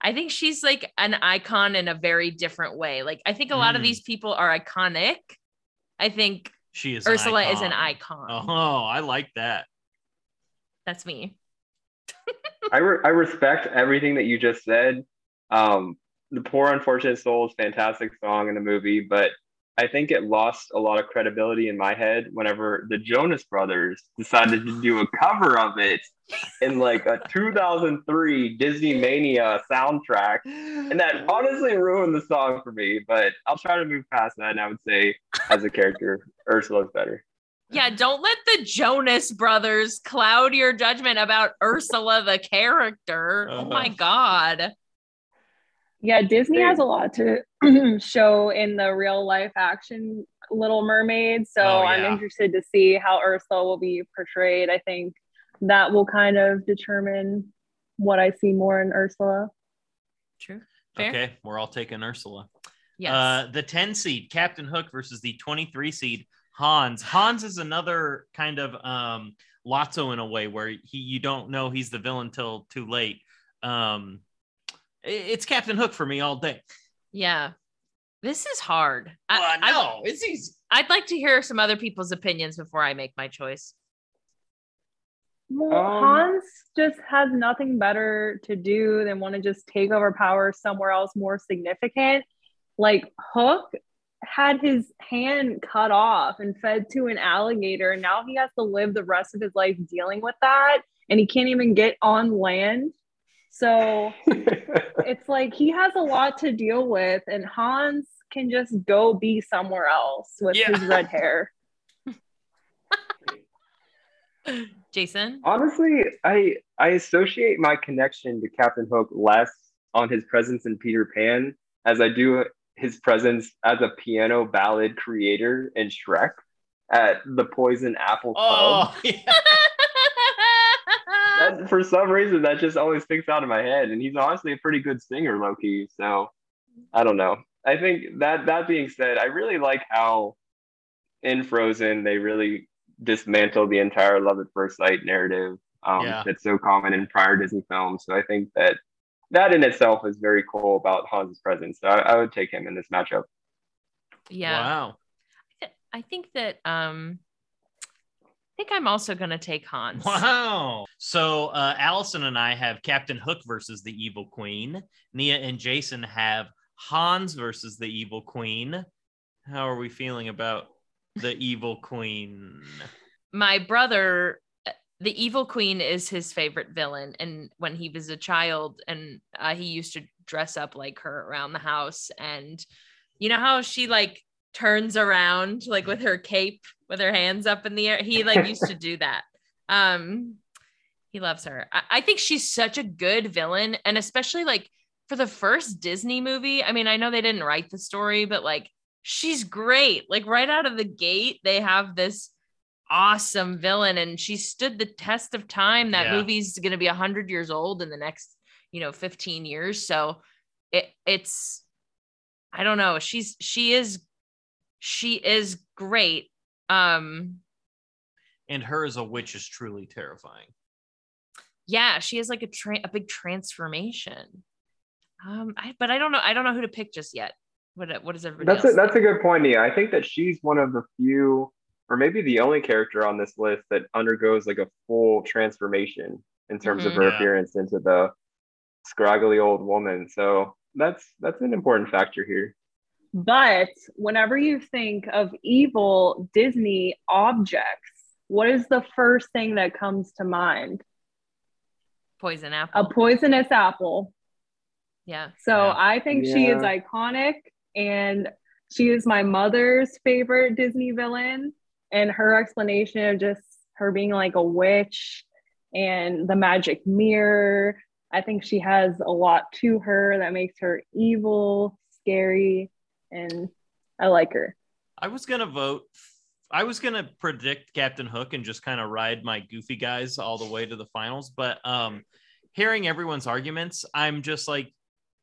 I think she's like an icon in a very different way. Like, I think a lot of Mm. these people are iconic. I think She is an Ursula is an icon. icon. Oh, I like that. That's me. I, re- I respect everything that you just said. Um, the Poor Unfortunate Soul is fantastic song in the movie, but I think it lost a lot of credibility in my head whenever the Jonas Brothers decided to do a cover of it in like a 2003 Disney Mania soundtrack. And that honestly ruined the song for me, but I'll try to move past that. And I would say, as a character, Ursula's better. Yeah, don't let the Jonas brothers cloud your judgment about Ursula the character. Oh my Uh-huh. God. Yeah, Disney has a lot to show in the real life action Little Mermaid. So Oh, I'm interested to see how Ursula will be portrayed. I think that will kind of determine what I see more in Ursula. True. Fair. Okay, we're all taking Ursula. Yes. Uh, the 10 seed, Captain Hook versus the 23 seed, Hans. Hans is another kind of um, Lotso in a way where he you don't know he's the villain till too late. Um, i- it's Captain Hook for me all day. yeah. This is hard. I, Well, I- no, it's easy. I'd like to hear some other people's opinions before I make my choice. Well, Um, Hans just has nothing better to do than want to just take over power somewhere else more significant. Like Hook had his hand cut off and fed to an alligator, and now he has to live the rest of his life dealing with that, and he can't even get on land. So it's like he has a lot to deal with, and Hans can just go be somewhere else with Yeah. his red hair. Jason? Honestly, I I associate my connection to Captain Hook less on his presence in Peter Pan as I do his presence as a piano ballad creator in Shrek at the Poison Apple Club. Oh, yeah. That, for some reason, that just always sticks out in my head, and he's honestly a pretty good singer, Loki. So I don't know. I think that that being said, I really like how in Frozen they really dismantled the entire love at first sight narrative um, Yeah. that's so common in prior Disney films. So I think that that in itself is very cool about Hans's presence. So I, I would take him in this matchup. yeah. Wow. I think that um I think I'm also gonna take Hans. Wow. So uh, Allison and I have Captain Hook versus the Evil Queen. Nia and Jason have Hans versus the Evil Queen. How are we feeling about the Evil Queen? My brother, uh, the evil queen is his favorite villain. And when he was a child and uh, he used to dress up like her around the house. And you know how she like turns around like with her cape with her hands up in the air? He like used to do that. Um he loves her. I, I think she's such a good villain. And especially like for the first Disney movie, I mean, I know they didn't write the story, but like she's great. Like right out of the gate, they have this awesome villain, and she stood the test of time. That Yeah. movie's going to be hundred years old in the next, you know, fifteen years. So it it's, I don't know. She's she is she is great. Um, And her as a witch is truly terrifying. yeah, she has like a tra- a big transformation. Um, I, but I don't know. I don't know who to pick just yet. What what is everybody That's a, that's a good point, Nia. I think that she's one of the few, or maybe the only character on this list that undergoes like a full transformation in terms of Mhm. her Yeah. appearance into the scraggly old woman. So that's that's an important factor here. But whenever you think of evil Disney objects, what is the first thing that comes to mind? Poison apple. A poisonous apple. yeah. So Yeah. I think she is iconic and she is my mother's favorite Disney villain. And her explanation of just her being like a witch and the magic mirror, I think she has a lot to her that makes her evil, scary, and I like her. I was gonna vote. I was gonna predict Captain Hook and just kind of ride my goofy guys all the way to the finals, but um, hearing everyone's arguments, I'm just like,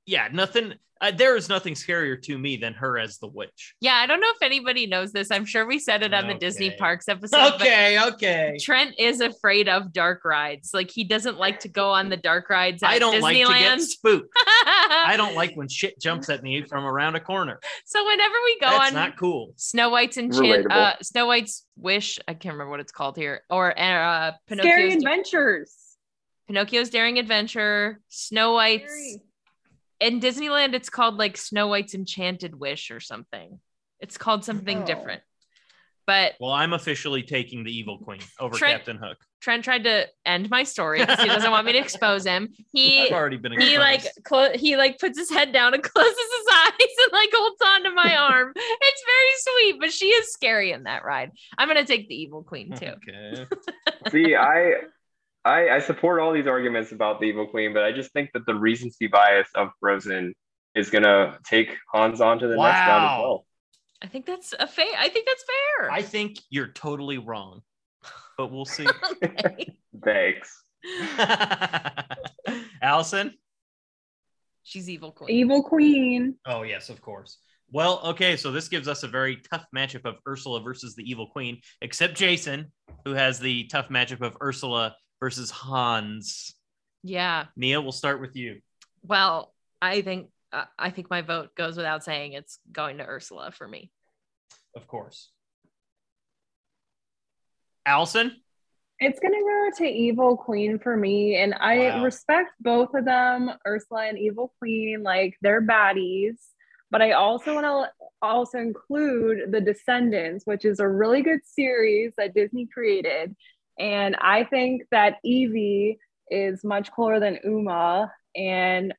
yeah, nothing. Uh, there is nothing scarier to me than her as the witch. Yeah, I don't know if anybody knows this. I'm sure we said it on the Disney Parks episode. Okay, okay. Trent is afraid of dark rides. Like he doesn't like to go on the dark rides at I don't like to get spooked. I don't like when shit jumps at me from around a corner. so whenever we go That's on not cool. Snow White's enchant, uh, Snow White's wish, I can't remember what it's called here, or uh, Scary Pinocchio's, adventures. Pinocchio's Daring Adventure, Snow White's. Scary. In Disneyland, it's called like Snow White's Enchanted Wish or something. It's called something Oh. different. But Well, I'm officially taking the evil queen over Trent- Captain Hook. Trent tried to end my story because he doesn't want me to expose him. He I've already been. he like clo- he like puts his head down and closes his eyes and like holds on to my arm. It's very sweet, but she is scary in that ride. I'm gonna take the evil queen too. Okay. See, I, I I support all these arguments about the evil queen, but I just think that the recency bias of Frozen is gonna take Hans on to the next round as well. I think that's a fair. I think that's fair. I think you're totally wrong, but we'll see. Thanks. Allison. She's evil queen. Evil Queen. Oh yes, of course. Well, okay, so this gives us a very tough matchup of Ursula versus the Evil Queen, except Jason, who has the tough matchup of Ursula versus Hans. Yeah. Nia, we'll start with you. Well, I think uh, I think my vote goes without saying. It's going to Ursula for me. Of course. Allison? It's gonna go to Evil Queen for me, and I Wow. respect both of them, Ursula and Evil Queen. Like they're baddies, but I also want to also include the Descendants, which is a really good series that Disney created, and I think that Evie is much cooler than Uma, and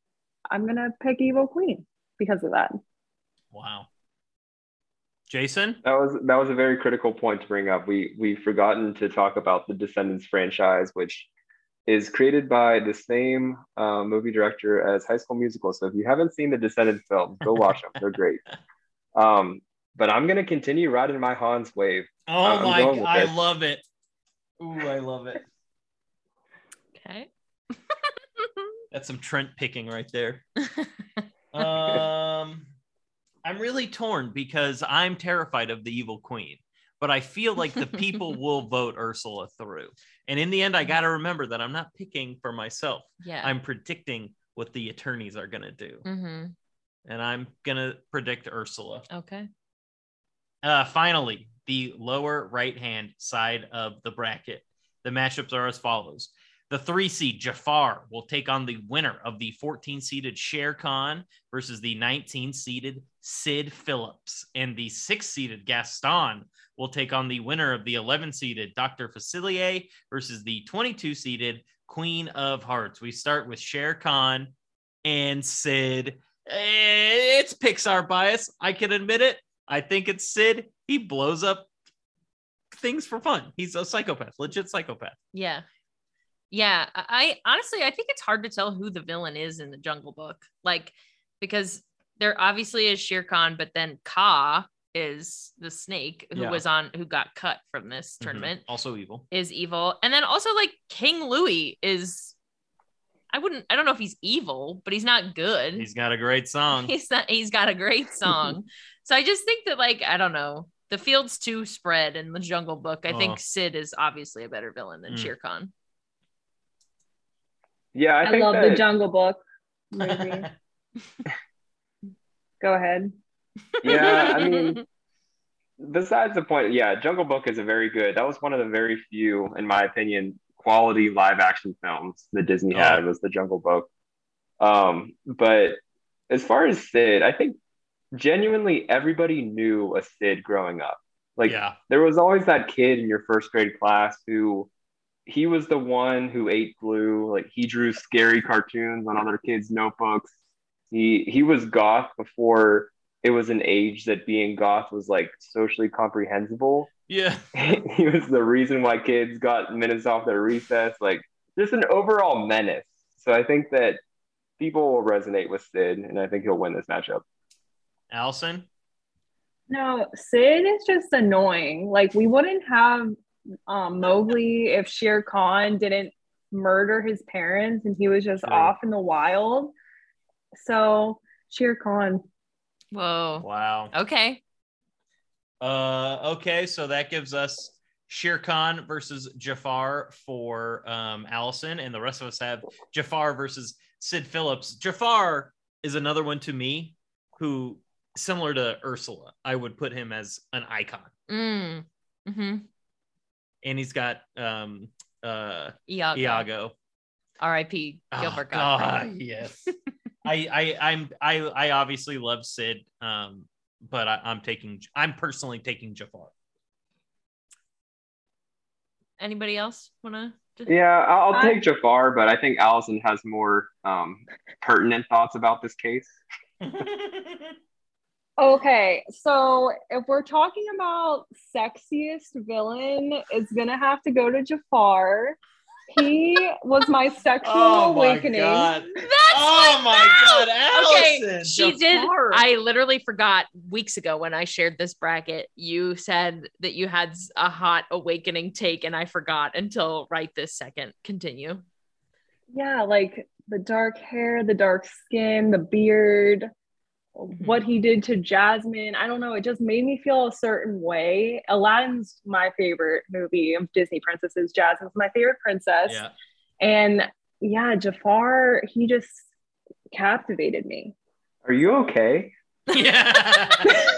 I'm gonna pick Evil Queen because of that. Wow. Jason? That was that was a very critical point to bring up. We we've forgotten to talk about the Descendants franchise, which is created by the same uh, movie director as High School Musical. So if you haven't seen the Descendants films, go watch them. They're great. Um, but I'm gonna continue riding my Hans wave. Oh I'm my I this. love it. Ooh, I love it. Okay. That's some Trent picking right there. Um, I'm really torn because I'm terrified of the evil queen, but I feel like the people will vote Ursula through. And in the end, I got to remember that I'm not picking for myself. yeah. I'm predicting what the attorneys are going to do. Mm-hmm. And I'm going to predict Ursula. Okay. Uh, finally, the lower right hand side of the bracket. The matchups are as follows. The three seed Jafar will take on the winner of the 14 seeded Shere Khan versus the 19 seeded Sid Phillips. And the six seeded Gaston will take on the winner of the 11 seeded Dr. Facilier versus the 22 seeded Queen of Hearts. We start with Shere Khan and Sid. Eh, It's Pixar bias. I can admit it. I think it's Sid. He blows up things for fun. He's a psychopath, legit psychopath. Yeah. Yeah. I I- honestly, I think it's hard to tell who the villain is in the Jungle Book. Like, because there obviously is Shere Khan, but then Kaa is the snake who Yeah. was on who got cut from this Mhm. tournament Also evil. is evil. And then also like King Louis is I wouldn't I don't know if he's evil, but he's not good. He's got a great song. he's not he's got a great song. so I just think that like I don't know. The field's too spread in the Jungle Book. I Oh. think Sid is obviously a better villain than Mm. Shere Khan. Yeah, I, I, think love that, the Jungle Book movie. Go ahead. Yeah, I mean, besides the point, yeah, Jungle Book is a very good. That was one of the very few, in my opinion, quality live action films that Disney Oh. had was the Jungle Book. Um, but as far as Sid, I think genuinely everybody knew a Sid growing up. Like yeah. there was always that kid in your first grade class who he was the one who ate glue. Like he drew scary cartoons on other kids' notebooks. He he was goth before it was an age that being goth was like socially comprehensible. Yeah. he was the reason why kids got minutes off their recess. Like just an overall menace. So I think that people will resonate with Sid, and I think he'll win this matchup. Allison. No, Sid is just annoying. Like we wouldn't have um, Mowgli if Shere Khan didn't murder his parents and he was just True. off in the wild. So Shere Khan. Whoa. Wow. Okay. Uh, okay, so that gives us Shere Khan versus Jafar for um, Allison, and the rest of us have Jafar versus Sid Phillips. Jafar is another one to me who, similar to Ursula, I would put him as an icon, Mm. Mm-hmm. and he's got um, uh, Iago. Iago. R.I.P. Oh, Gilbert God, Gottfried. yes. I, I, I'm, I, I obviously love Sid, um, but I, I'm taking, I'm personally taking Jafar. Anybody else wanna? Yeah, I'll, I'll take Jafar, but I think Allison has more um, pertinent thoughts about this case. Okay, so if we're talking about sexiest villain, it's gonna have to go to Jafar. He was my oh sexual oh my awakening. god! That's Oh my god, Okay, Allison! she did. Jafar. I literally forgot weeks ago when I shared this bracket. You said that you had a hot awakening take, and I forgot until right this second. Continue. Yeah, like the dark hair, the dark skin, the beard, Mm-hmm. what he did to Jasmine. I don't know. It just made me feel a certain way. Aladdin's my favorite movie of Disney princesses. Jasmine's my favorite princess. Yeah. And yeah, Jafar, he just captivated me. Are you okay? Yeah.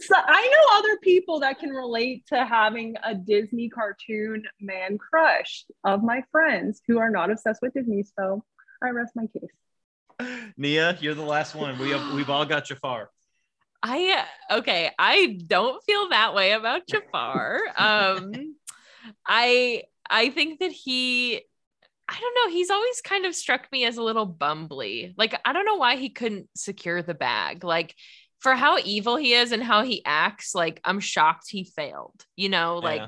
So I know other people that can relate to having a Disney cartoon man crush of my friends who are not obsessed with Disney. So I rest my case. Nia, you're the last one. We have, we've all got Jafar. I okay. I don't feel that way about Jafar. um, I I think that he. I don't know. He's always kind of struck me as a little bumbly. Like I don't know why he couldn't secure the bag. Like for how evil he is and how he acts, like I'm shocked he failed. You know, like, Yeah.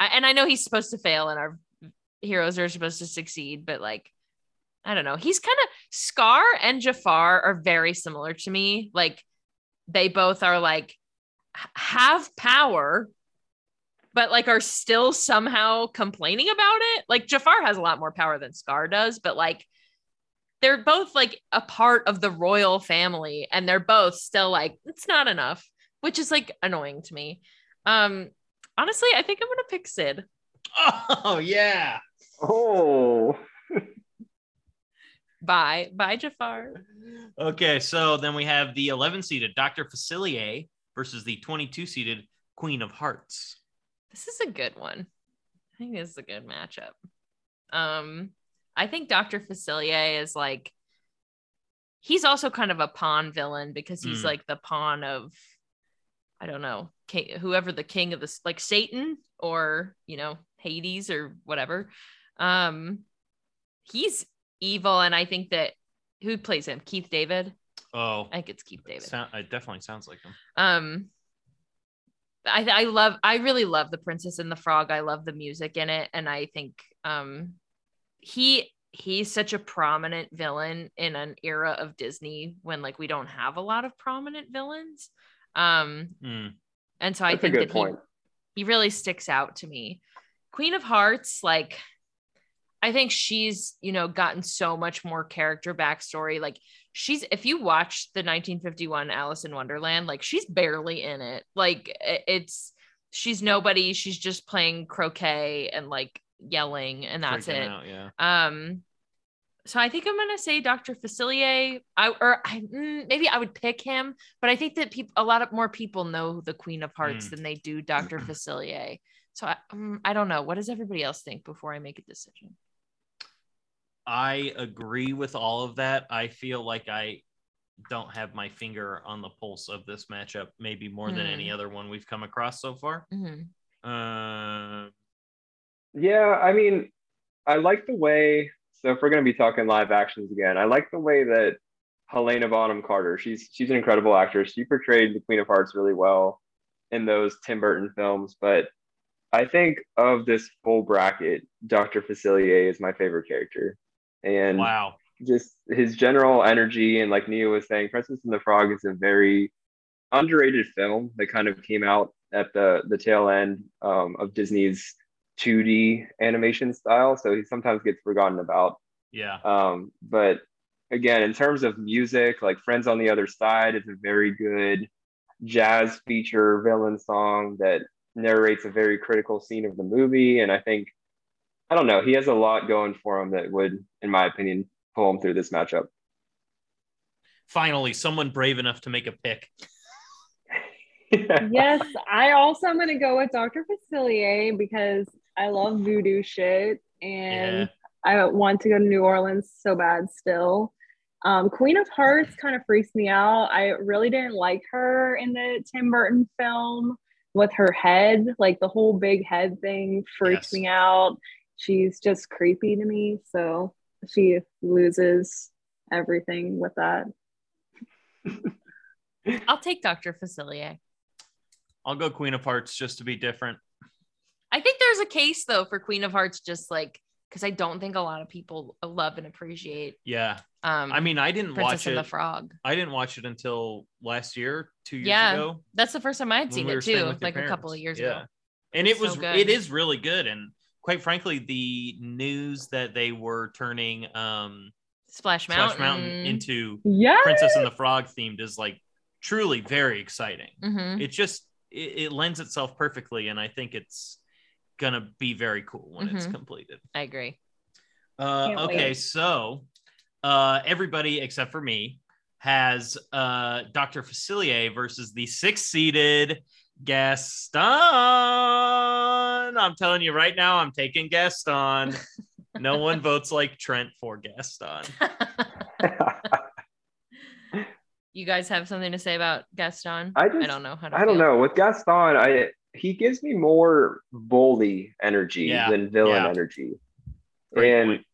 I, and I know he's supposed to fail and our heroes are supposed to succeed, but like, I don't know. He's kind of Scar and Jafar are very similar to me. Like, they both are like have power, but like are still somehow complaining about it. Like Jafar has a lot more power than Scar does, but like they're both like a part of the royal family and they're both still like it's not enough, which is like annoying to me. Um honestly, I think I'm going to pick Sid. Oh yeah. Oh, Bye. Bye Jafar. Okay, so then we have the 11 seated Dr. Facilier versus the 22 seated Queen of Hearts. This is a good one. I think this is a good matchup. Um, I think Dr. Facilier is like he's also kind of a pawn villain because he's Mm. like the pawn of I don't know, king, whoever the king of this like Satan or you know Hades or whatever. Um, he's evil, and I think that who plays him? Keith David. Oh, I think it's Keith David. sound, it definitely sounds like him. Um, I I love I really love the Princess and the Frog. I love the music in it, and I think um he he's such a prominent villain in an era of Disney when like we don't have a lot of prominent villains. Um, Mm. and so I That's a think good that point. he he really sticks out to me. Queen of Hearts, like I think she's you know gotten so much more character backstory. Like she's if you watch the 1951 Alice in Wonderland, like she's barely in it. Like it's she's nobody. She's just playing croquet and like yelling, and that's Freaking it. out, yeah. Um, so I think I'm gonna say Dr. Facilier. I or I, mm, maybe I would pick him, but I think that people, a lot of more people know the Queen of Hearts Mm. than they do Dr. Facilier. So I, um, I don't know. What does everybody else think before I make a decision? I agree with all of that. I feel like I don't have my finger on the pulse of this matchup, maybe more than any Hmm. other one we've come across so far. Mhm. Uh, Yeah, I mean, I like the way. So if we're going to be talking live actions again, I like the way that Helena Bonham Carter. She's she's an incredible actress. She portrayed the Queen of Hearts really well in those Tim Burton films. But I think of this full bracket, Dr. Facilier is my favorite character, and wow. just his general energy and like Nia was saying, Princess and the Frog is a very underrated film that kind of came out at the the tail end um, of Disney's 2D animation style, so he sometimes gets forgotten about. Yeah. Um, but again, in terms of music, like Friends on the Other Side is a very good jazz feature villain song that narrates a very critical scene of the movie, and I think I don't know, he has a lot going for him that would, in my opinion, pull him through this matchup. Finally, someone brave enough to make a pick. yes, I also am gonna go with Dr. Facilier because I love voodoo shit and Yeah. I want to go to New Orleans so bad still. Um, Queen of Hearts kind of freaks me out. I really didn't like her in the Tim Burton film with her head, like the whole big head thing freaks Yes. me out. She's just creepy to me. So she loses everything with that. I'll take Dr. Facilier. I'll go Queen of Hearts just to be different. I think there's a case though for Queen of Hearts, just like because I don't think a lot of people love and appreciate. Yeah. Um, I mean, I didn't Princess watch and it. the Frog. I didn't watch it until last year, two years Yeah, ago. That's the first time I had seen we it too, with your like a couple of parents. years Yeah. ago. and it was good. it is really good and quite frankly the news that they were turning um Splash Mountain. Splash Mountain into Yeah. Princess and the Frog themed is like truly very exciting. Mhm. It just it, it lends itself perfectly and I think it's gonna be very cool when it's Mhm. completed. I agree. Uh, okay, wait. so uh, everybody except for me has uh, Dr. Facilier versus the six seated Gaston. I'm telling you right now, I'm taking Gaston. no one votes like Trent for Gaston. you guys have something to say about Gaston? I just- don't know how to. I don't feel. know. With Gaston, I he gives me more bully energy Yeah, than villain yeah. energy. Great and point.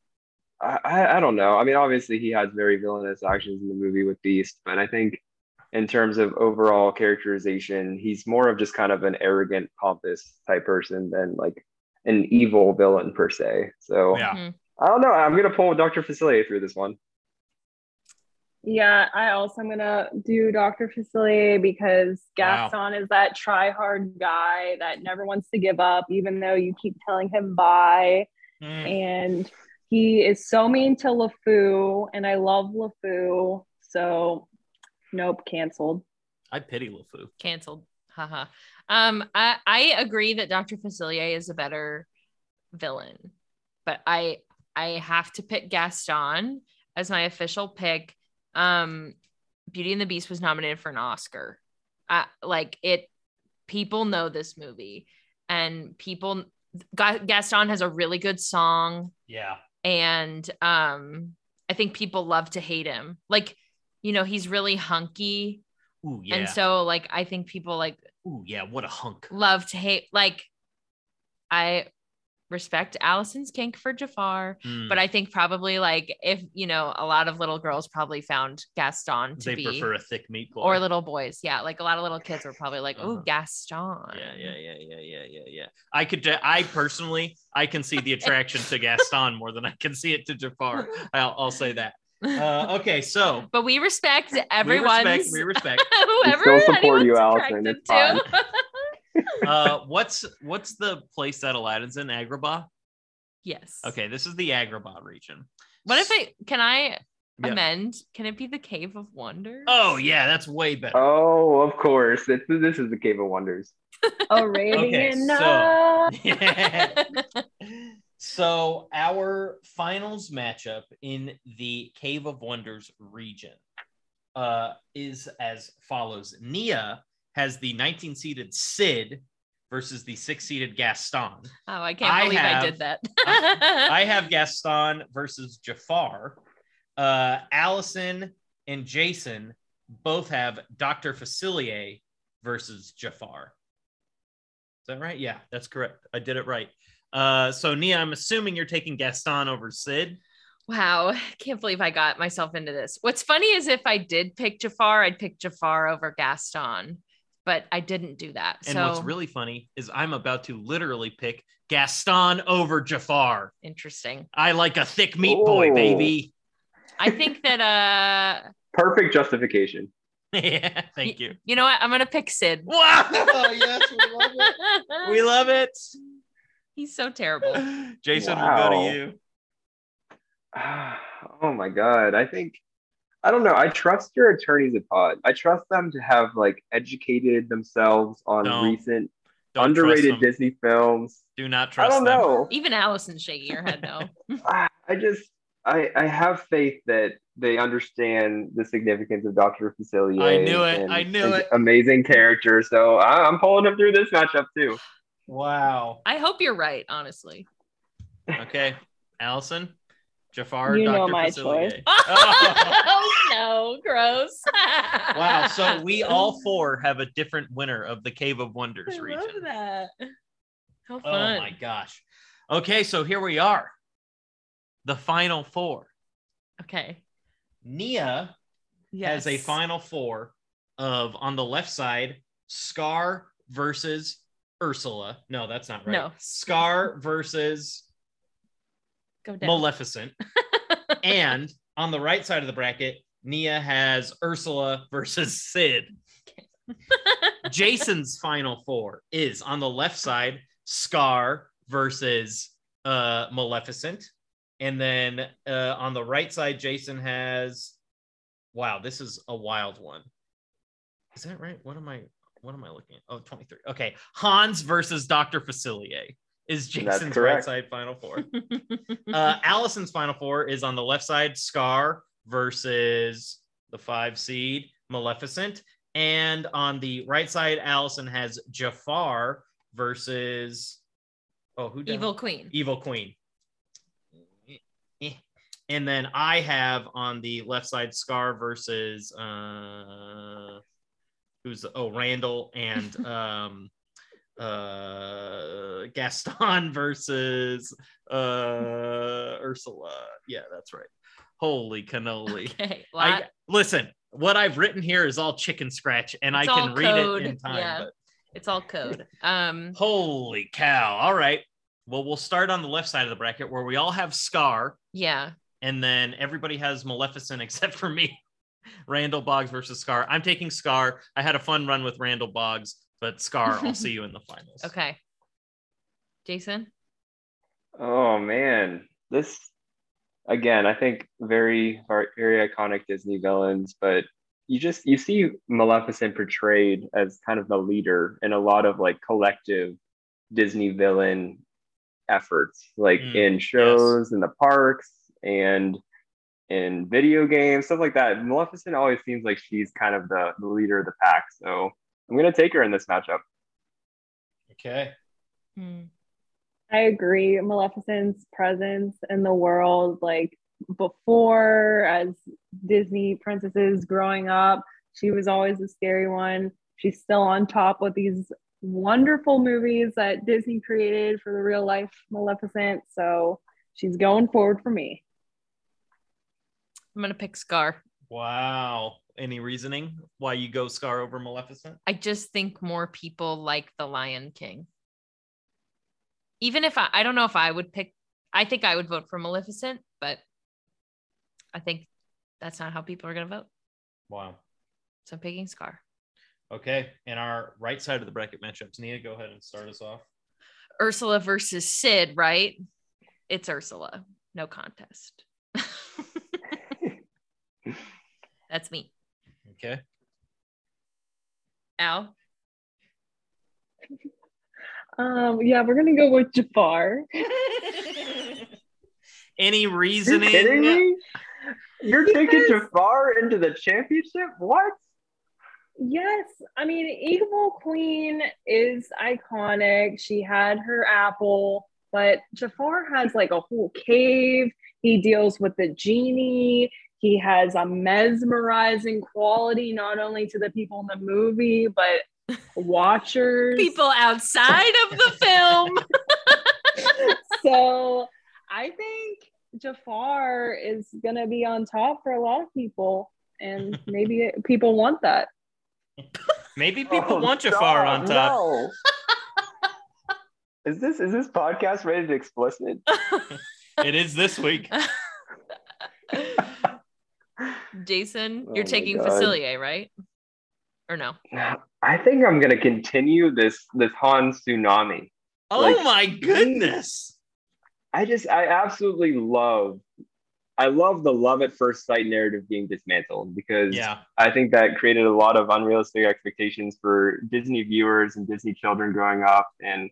I, I, I don't know. I mean, obviously he has very villainous actions in the movie with Beast, but I think in terms of overall characterization, he's more of just kind of an arrogant, pompous type person than like an evil villain per se. So Yeah. Mhm. I don't know. I'm gonna pull Dr. Facilier through this one. Yeah, I also am gonna do Dr. Facilier because Wow. Gaston is that try hard guy that never wants to give up, even though you keep telling him bye. Mm, And he is so mean to LeFou, and I love LeFou. So, nope, canceled. I pity LeFou. Canceled. Haha. Um, I I agree that Dr. Facilier is a better villain, but I I have to pick Gaston as my official pick. Um, Beauty and the Beast was nominated for an Oscar. I, like it, people know this movie, and people. Gaston has a really good song Yeah. and um i think people love to hate him like you know he's really hunky Ooh, yeah. and so like i think people like Ooh, yeah. What a hunk. love to hate like i respect Allison's kink for Jafar, Mm, but I think probably like if you know, a lot of little girls probably found Gaston to they be prefer a thick meat boy. or little boys. Yeah, like a lot of little kids were probably like, "Oh, Uh-huh. Gaston." Yeah, yeah, yeah, yeah, yeah, yeah, yeah. I could, I personally, I can see the attraction to Gaston more than I can see it to Jafar. I'll, I'll say that. Uh, okay, so But we respect everyone. we respect, we respect. whoever still support you, anyone's Allison, it's fine. Uh, what's what's the place that Aladdin's in? Agrabah. yes. Okay, this is the Agrabah region. What if it? Can I Yeah. amend? Can it be the Cave of Wonders? Oh yeah, that's way better. Oh, of course. It's, this is the Cave of Wonders. Arabian Okay, so- Nights. Yeah. So our finals matchup in the Cave of Wonders region uh, is as follows: Nia has the 19-seeded Sid versus the six-seeded Gaston. Oh, I can't I believe have- I did that. I have Gaston versus Jafar. Uh, Allison and Jason both have Dr. Facilier versus Jafar. Is that right? Yeah, that's correct. I did it right. Uh, so Nia, I'm assuming you're taking Gaston over Sid. wow, can't believe I got myself into this. What's funny is if I did pick Jafar, I'd pick Jafar over Gaston, but I didn't do that. And so what's really funny is I'm about to literally pick Gaston over Jafar. interesting. I like a thick meat boy, Oh. baby. I think that uh, Perfect justification. yeah, thank you. you know what? I'm gonna pick Sid. Wow! yes, we love it. We love it. He's so terrible. Jason, we'll go to you. oh my god. I think I don't know. I trust your attorneys at Pod. I trust them to have like educated themselves on No, recent Don't underrated. Disney films. Do not trust. I don't them. know. Even Allison's shaking her head no. I just I I have faith that they understand the significance of Dr. Facilier. I knew it. and I knew it. Amazing character. So I, I'm pulling him through this matchup too. Wow. I hope you're right, honestly. Okay, Allison, Jafar, You Dr. know my Facilier. choice. Oh. no, gross. wow. So we all four have a different winner of the Cave of Wonders I region. love that. How fun. Oh my gosh. Okay, so here we are. The final four. Okay. Nia Yes. has a final four of on the left side, Scar versus Ursula. No, that's not right. No. Scar versus Go down. Maleficent. and on the right side of the bracket, Nia has Ursula versus Sid. Jason's final four is on the left side, Scar versus uh Maleficent. And then uh on the right side, Jason has wow, this is a wild one. Is that right? What am I what am I looking at? Oh, 23. Okay. Hans versus Dr. Facilier is Jason's right side final four. Uh, Allison's final four is on the left side, Scar versus the five seed Maleficent, and on the right side, Allison has Jafar versus oh who does- Evil Queen. Evil Queen. And then I have on the left side Scar versus uh who's oh Randall and um uh Gaston versus uh Ursula. Yeah, that's right. Holy cannoli. Okay. I, listen, what I've written here is all chicken scratch and It's I can read it in time. yeah. But it's all code. Um holy cow. All right. Well, we'll start on the left side of the bracket where we all have Scar yeah. and then everybody has Maleficent except for me. Randall Boggs versus Scar. I'm taking Scar. I had a fun run with Randall Boggs, but Scar, I'll see you in the finals. Okay. Jason? Oh man, this again, I think very very iconic Disney villains, but you just you see Maleficent portrayed as kind of the leader in a lot of like collective Disney villain efforts, like Mm, in shows, in the parks, and in video games, stuff like that. Maleficent always seems like she's kind of the, the leader of the pack. So I'm gonna take her in this matchup. Okay. Hmm. I agree. Maleficent's presence in the world, like before, as Disney princesses growing up, she was always the scary one. She's still on top with these wonderful movies that Disney created for the real life Maleficent. So she's going forward for me. I'm gonna pick Scar. Wow. Any reasoning why you go Scar over Maleficent? I just think more people like the Lion King. Even if I, I don't know if I would pick, I think I would vote for Maleficent, but I think that's not how people are gonna vote. Wow. So I'm picking Scar. Okay. And our right side of the bracket matchups. Nia, go ahead and start us off. Ursula versus Sid, right? It's Ursula. No contest. That's me. Okay. Al. Um, yeah, we're gonna go with Jafar. Any You reasoning? kidding me? You're taking Jafar into the championship? What? Yes, I mean, Evil Queen is iconic. She had her apple, but Jafar has like a whole cave. He deals with the genie. He has a mesmerizing quality, not only to the people in the movie, but watchers. People outside of the film. so I think Jafar is gonna be on top for a lot of people, and maybe people want that. Maybe people Oh, want Jafar stop, on top. No. is this is this podcast rated explicit? It is this week. Jason, Oh you're my taking God. Facilier, right? Or no? I think I'm gonna continue this this Hans tsunami. Oh Like- my goodness. I just I absolutely love I love the love at first sight narrative being dismantled because Yeah. I think that created a lot of unrealistic expectations for Disney viewers and Disney children growing up and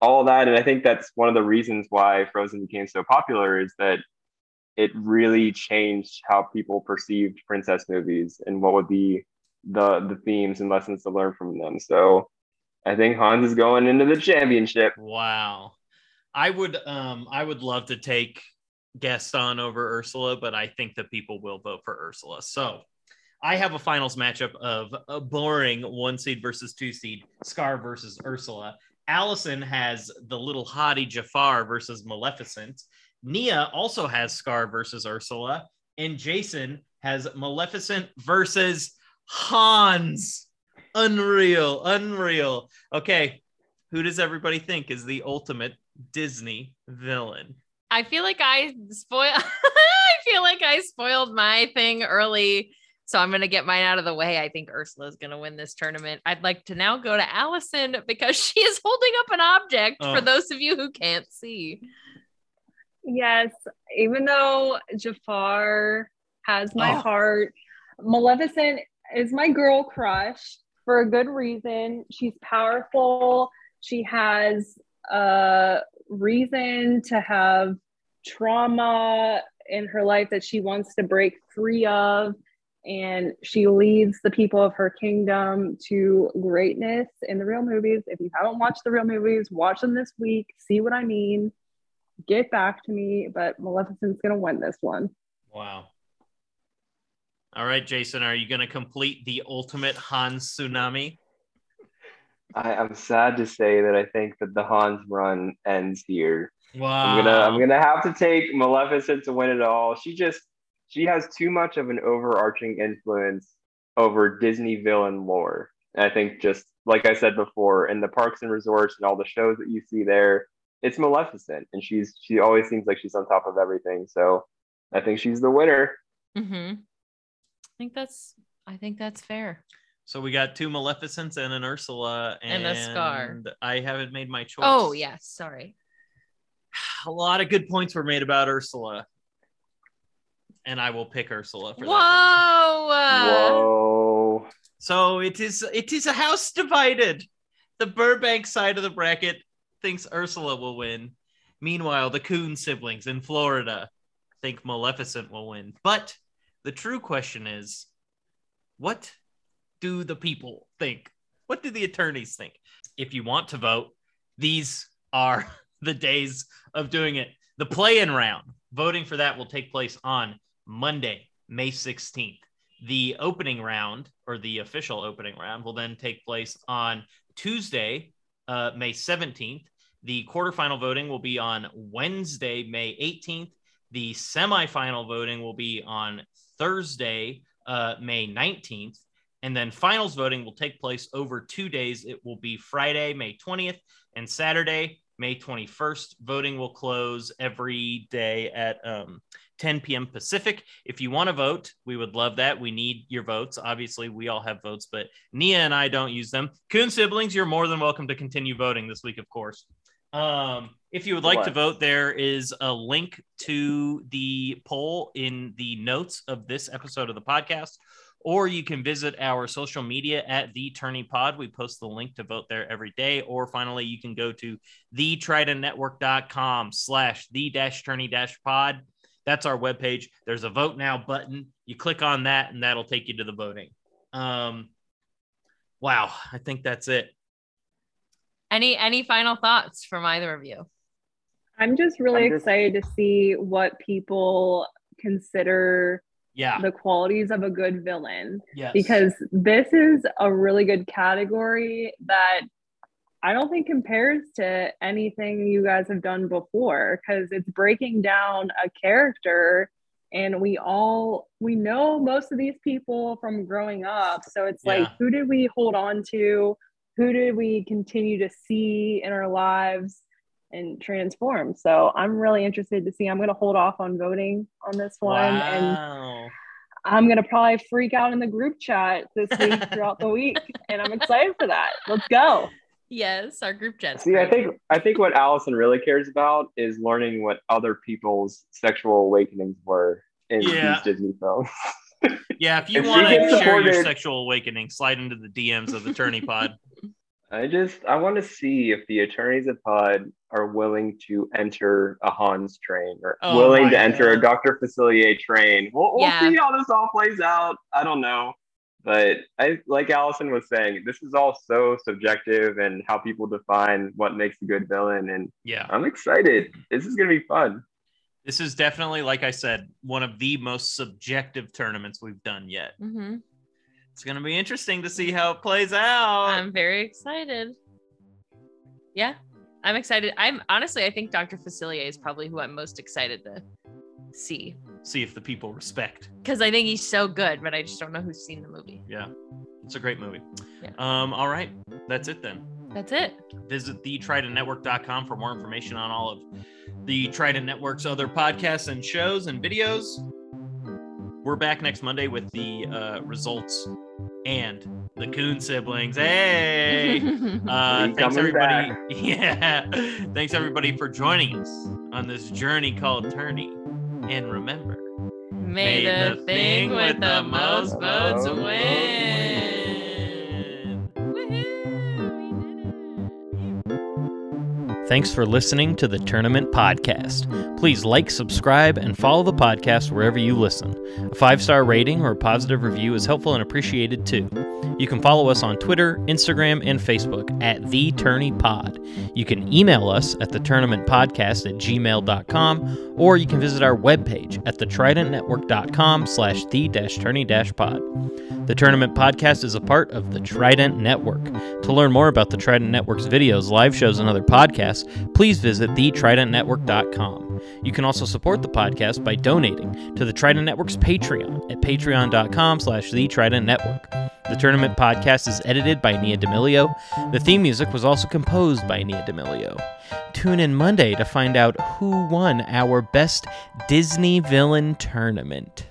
all that. And I think that's one of the reasons why Frozen became so popular is that it really changed how people perceived princess movies and what would be the the themes and lessons to learn from them. So I think Hans is going into the championship. Wow. I would um I would love to take Gaston over Ursula, but I think that people will vote for Ursula. So I have a finals matchup of a boring one seed versus two seed, Scar versus Ursula. Allison has the little hottie Jafar versus Maleficent. Nia also has Scar versus Ursula, and Jason has Maleficent versus Hans. Unreal, unreal. Okay, who does everybody think is the ultimate Disney villain? I feel like I spoil I feel like I spoiled my thing early. So I'm gonna get mine out of the way. I think Ursula is gonna win this tournament. I'd like to now go to Allison because she is holding up an object Oh. for those of you who can't see. Yes, even though Jafar has my Oh. heart, Maleficent is my girl crush for a good reason. She's powerful. She has a reason to have trauma in her life that she wants to break free of. And she leads the people of her kingdom to greatness in the real movies. If you haven't watched the real movies, watch them this week. See what I mean get back to me, but Maleficent's gonna win this one. Wow. All right, Jason, are you going to complete the ultimate Hans tsunami? I, I'm sad to say that I think that the Hans run ends here. Wow. I'm gonna I'm gonna have to take Maleficent to win it all. She just she has too much of an overarching influence over Disney villain lore. And I think just like I said before, in the parks and resorts and all the shows that you see there, it's Maleficent, and she's she always seems like she's on top of everything. So I think she's the winner. Mm-hmm. I think that's I think that's fair. So we got two Maleficents and an Ursula And a Scar. I haven't made my choice. Oh yes, sorry. A lot of good points were made about Ursula. And I will pick Ursula for Whoa. that. Whoa. So it is it is a house divided. The Burbank side of the bracket thinks Ursula will win. Meanwhile, the Kuhn siblings in Florida think Maleficent will win. But the true question is, what do the people think? What do the attorneys think? If you want to vote, these are the days of doing it. The play-in round, voting for that will take place on Monday, May 16th. The opening round, or the official opening round, will then take place on Tuesday, uh, May 17th. The quarterfinal voting will be on Wednesday, May 18th. The semifinal voting will be on Thursday, uh, May 19th. And then finals voting will take place over two days. It will be Friday, May 20th, and Saturday, May 21st. Voting will close every day at um, 10 p.m. Pacific. If you want to vote, we would love that. We need your votes. Obviously, we all have votes, but Nia and I don't use them. Kuhn siblings, you're more than welcome to continue voting this week, of course. Um, if you would like to vote, there is a link to the poll in the notes of this episode of the podcast, or you can visit our social media at the Tourney Pod. We post the link to vote there every day. Or finally, you can go to thetridentnetwork.com slash the dash tourney dash pod. That's our webpage. There's a vote now button. You click on that, and that'll take you to the voting. Um, wow, I think that's it. Any any final thoughts from either of you? I'm just really I'm just- excited to see what people consider Yeah. the qualities of a good villain. Yes. because this is a really good category that I don't think compares to anything you guys have done before because it's breaking down a character and we all we know most of these people from growing up. So it's like who did we hold on to? Who did we continue to see in our lives and transform so i'm really interested to see i'm going to hold off on voting on this one and. I'm gonna probably freak out in the group chat this week throughout the week, and I'm excited for that. Let's go. Yes, our group chat. See, I think I think what Allison really cares about is learning what other people's sexual awakenings were in Yeah. these Disney films. Yeah, if you want to gets share your sexual awakening, slide into the DMs of the Tourney Pod. I just I want to see if the attorneys at Pod are willing to enter a Hans train or Oh willing my to enter a Dr. Facilier train. We'll, we'll Yeah. see how this all plays out. I don't know. But I like Allison was saying, this is all so subjective and how people define what makes a good villain. And Yeah. I'm excited. This is gonna be fun. This is definitely, like I said, one of the most subjective tournaments we've done yet. hmm It's going to be interesting to see how it plays out. I'm very excited. Yeah, I'm excited. I'm honestly, I think Dr. Facilier is probably who I'm most excited to see see if the people respect. because I think he's so good, but I just don't know who's seen the movie. Yeah. It's a great movie. Yeah. Um, all right. That's it then. That's it. Visit thetridentnetwork.com for more information on all of the Trident Network's other podcasts and shows and videos. We're back next Monday with the uh, results and the Kuhn siblings. Hey! Uh, thanks coming everybody. Yeah. Thanks everybody for joining us on this journey called Tourney. And remember, May the thing with the most votes Votes win. Thanks for listening to the Tournament Podcast. Please like, subscribe, and follow the podcast wherever you listen. A five star rating or a positive review is helpful and appreciated too. You can follow us on Twitter, Instagram, and Facebook at The Tourney Pod. You can email us at the tournament podcast at gmail.com, or you can visit our webpage at thetridentnetwork.com slash the dash tourney dash pod. The Tournament Podcast is a part of the Trident Network. To learn more about the Trident Network's videos, live shows, and other podcasts, please visit thetridentnetwork.com. You can also support the podcast by donating to the Trident Network's Patreon at patreon.com slash the Trident Network. The Tournament Podcast is edited by Nia D'Amelio. The theme music was also composed by Nia D'Amelio. Tune in Monday to find out who won our Best Disney Villain Tournament.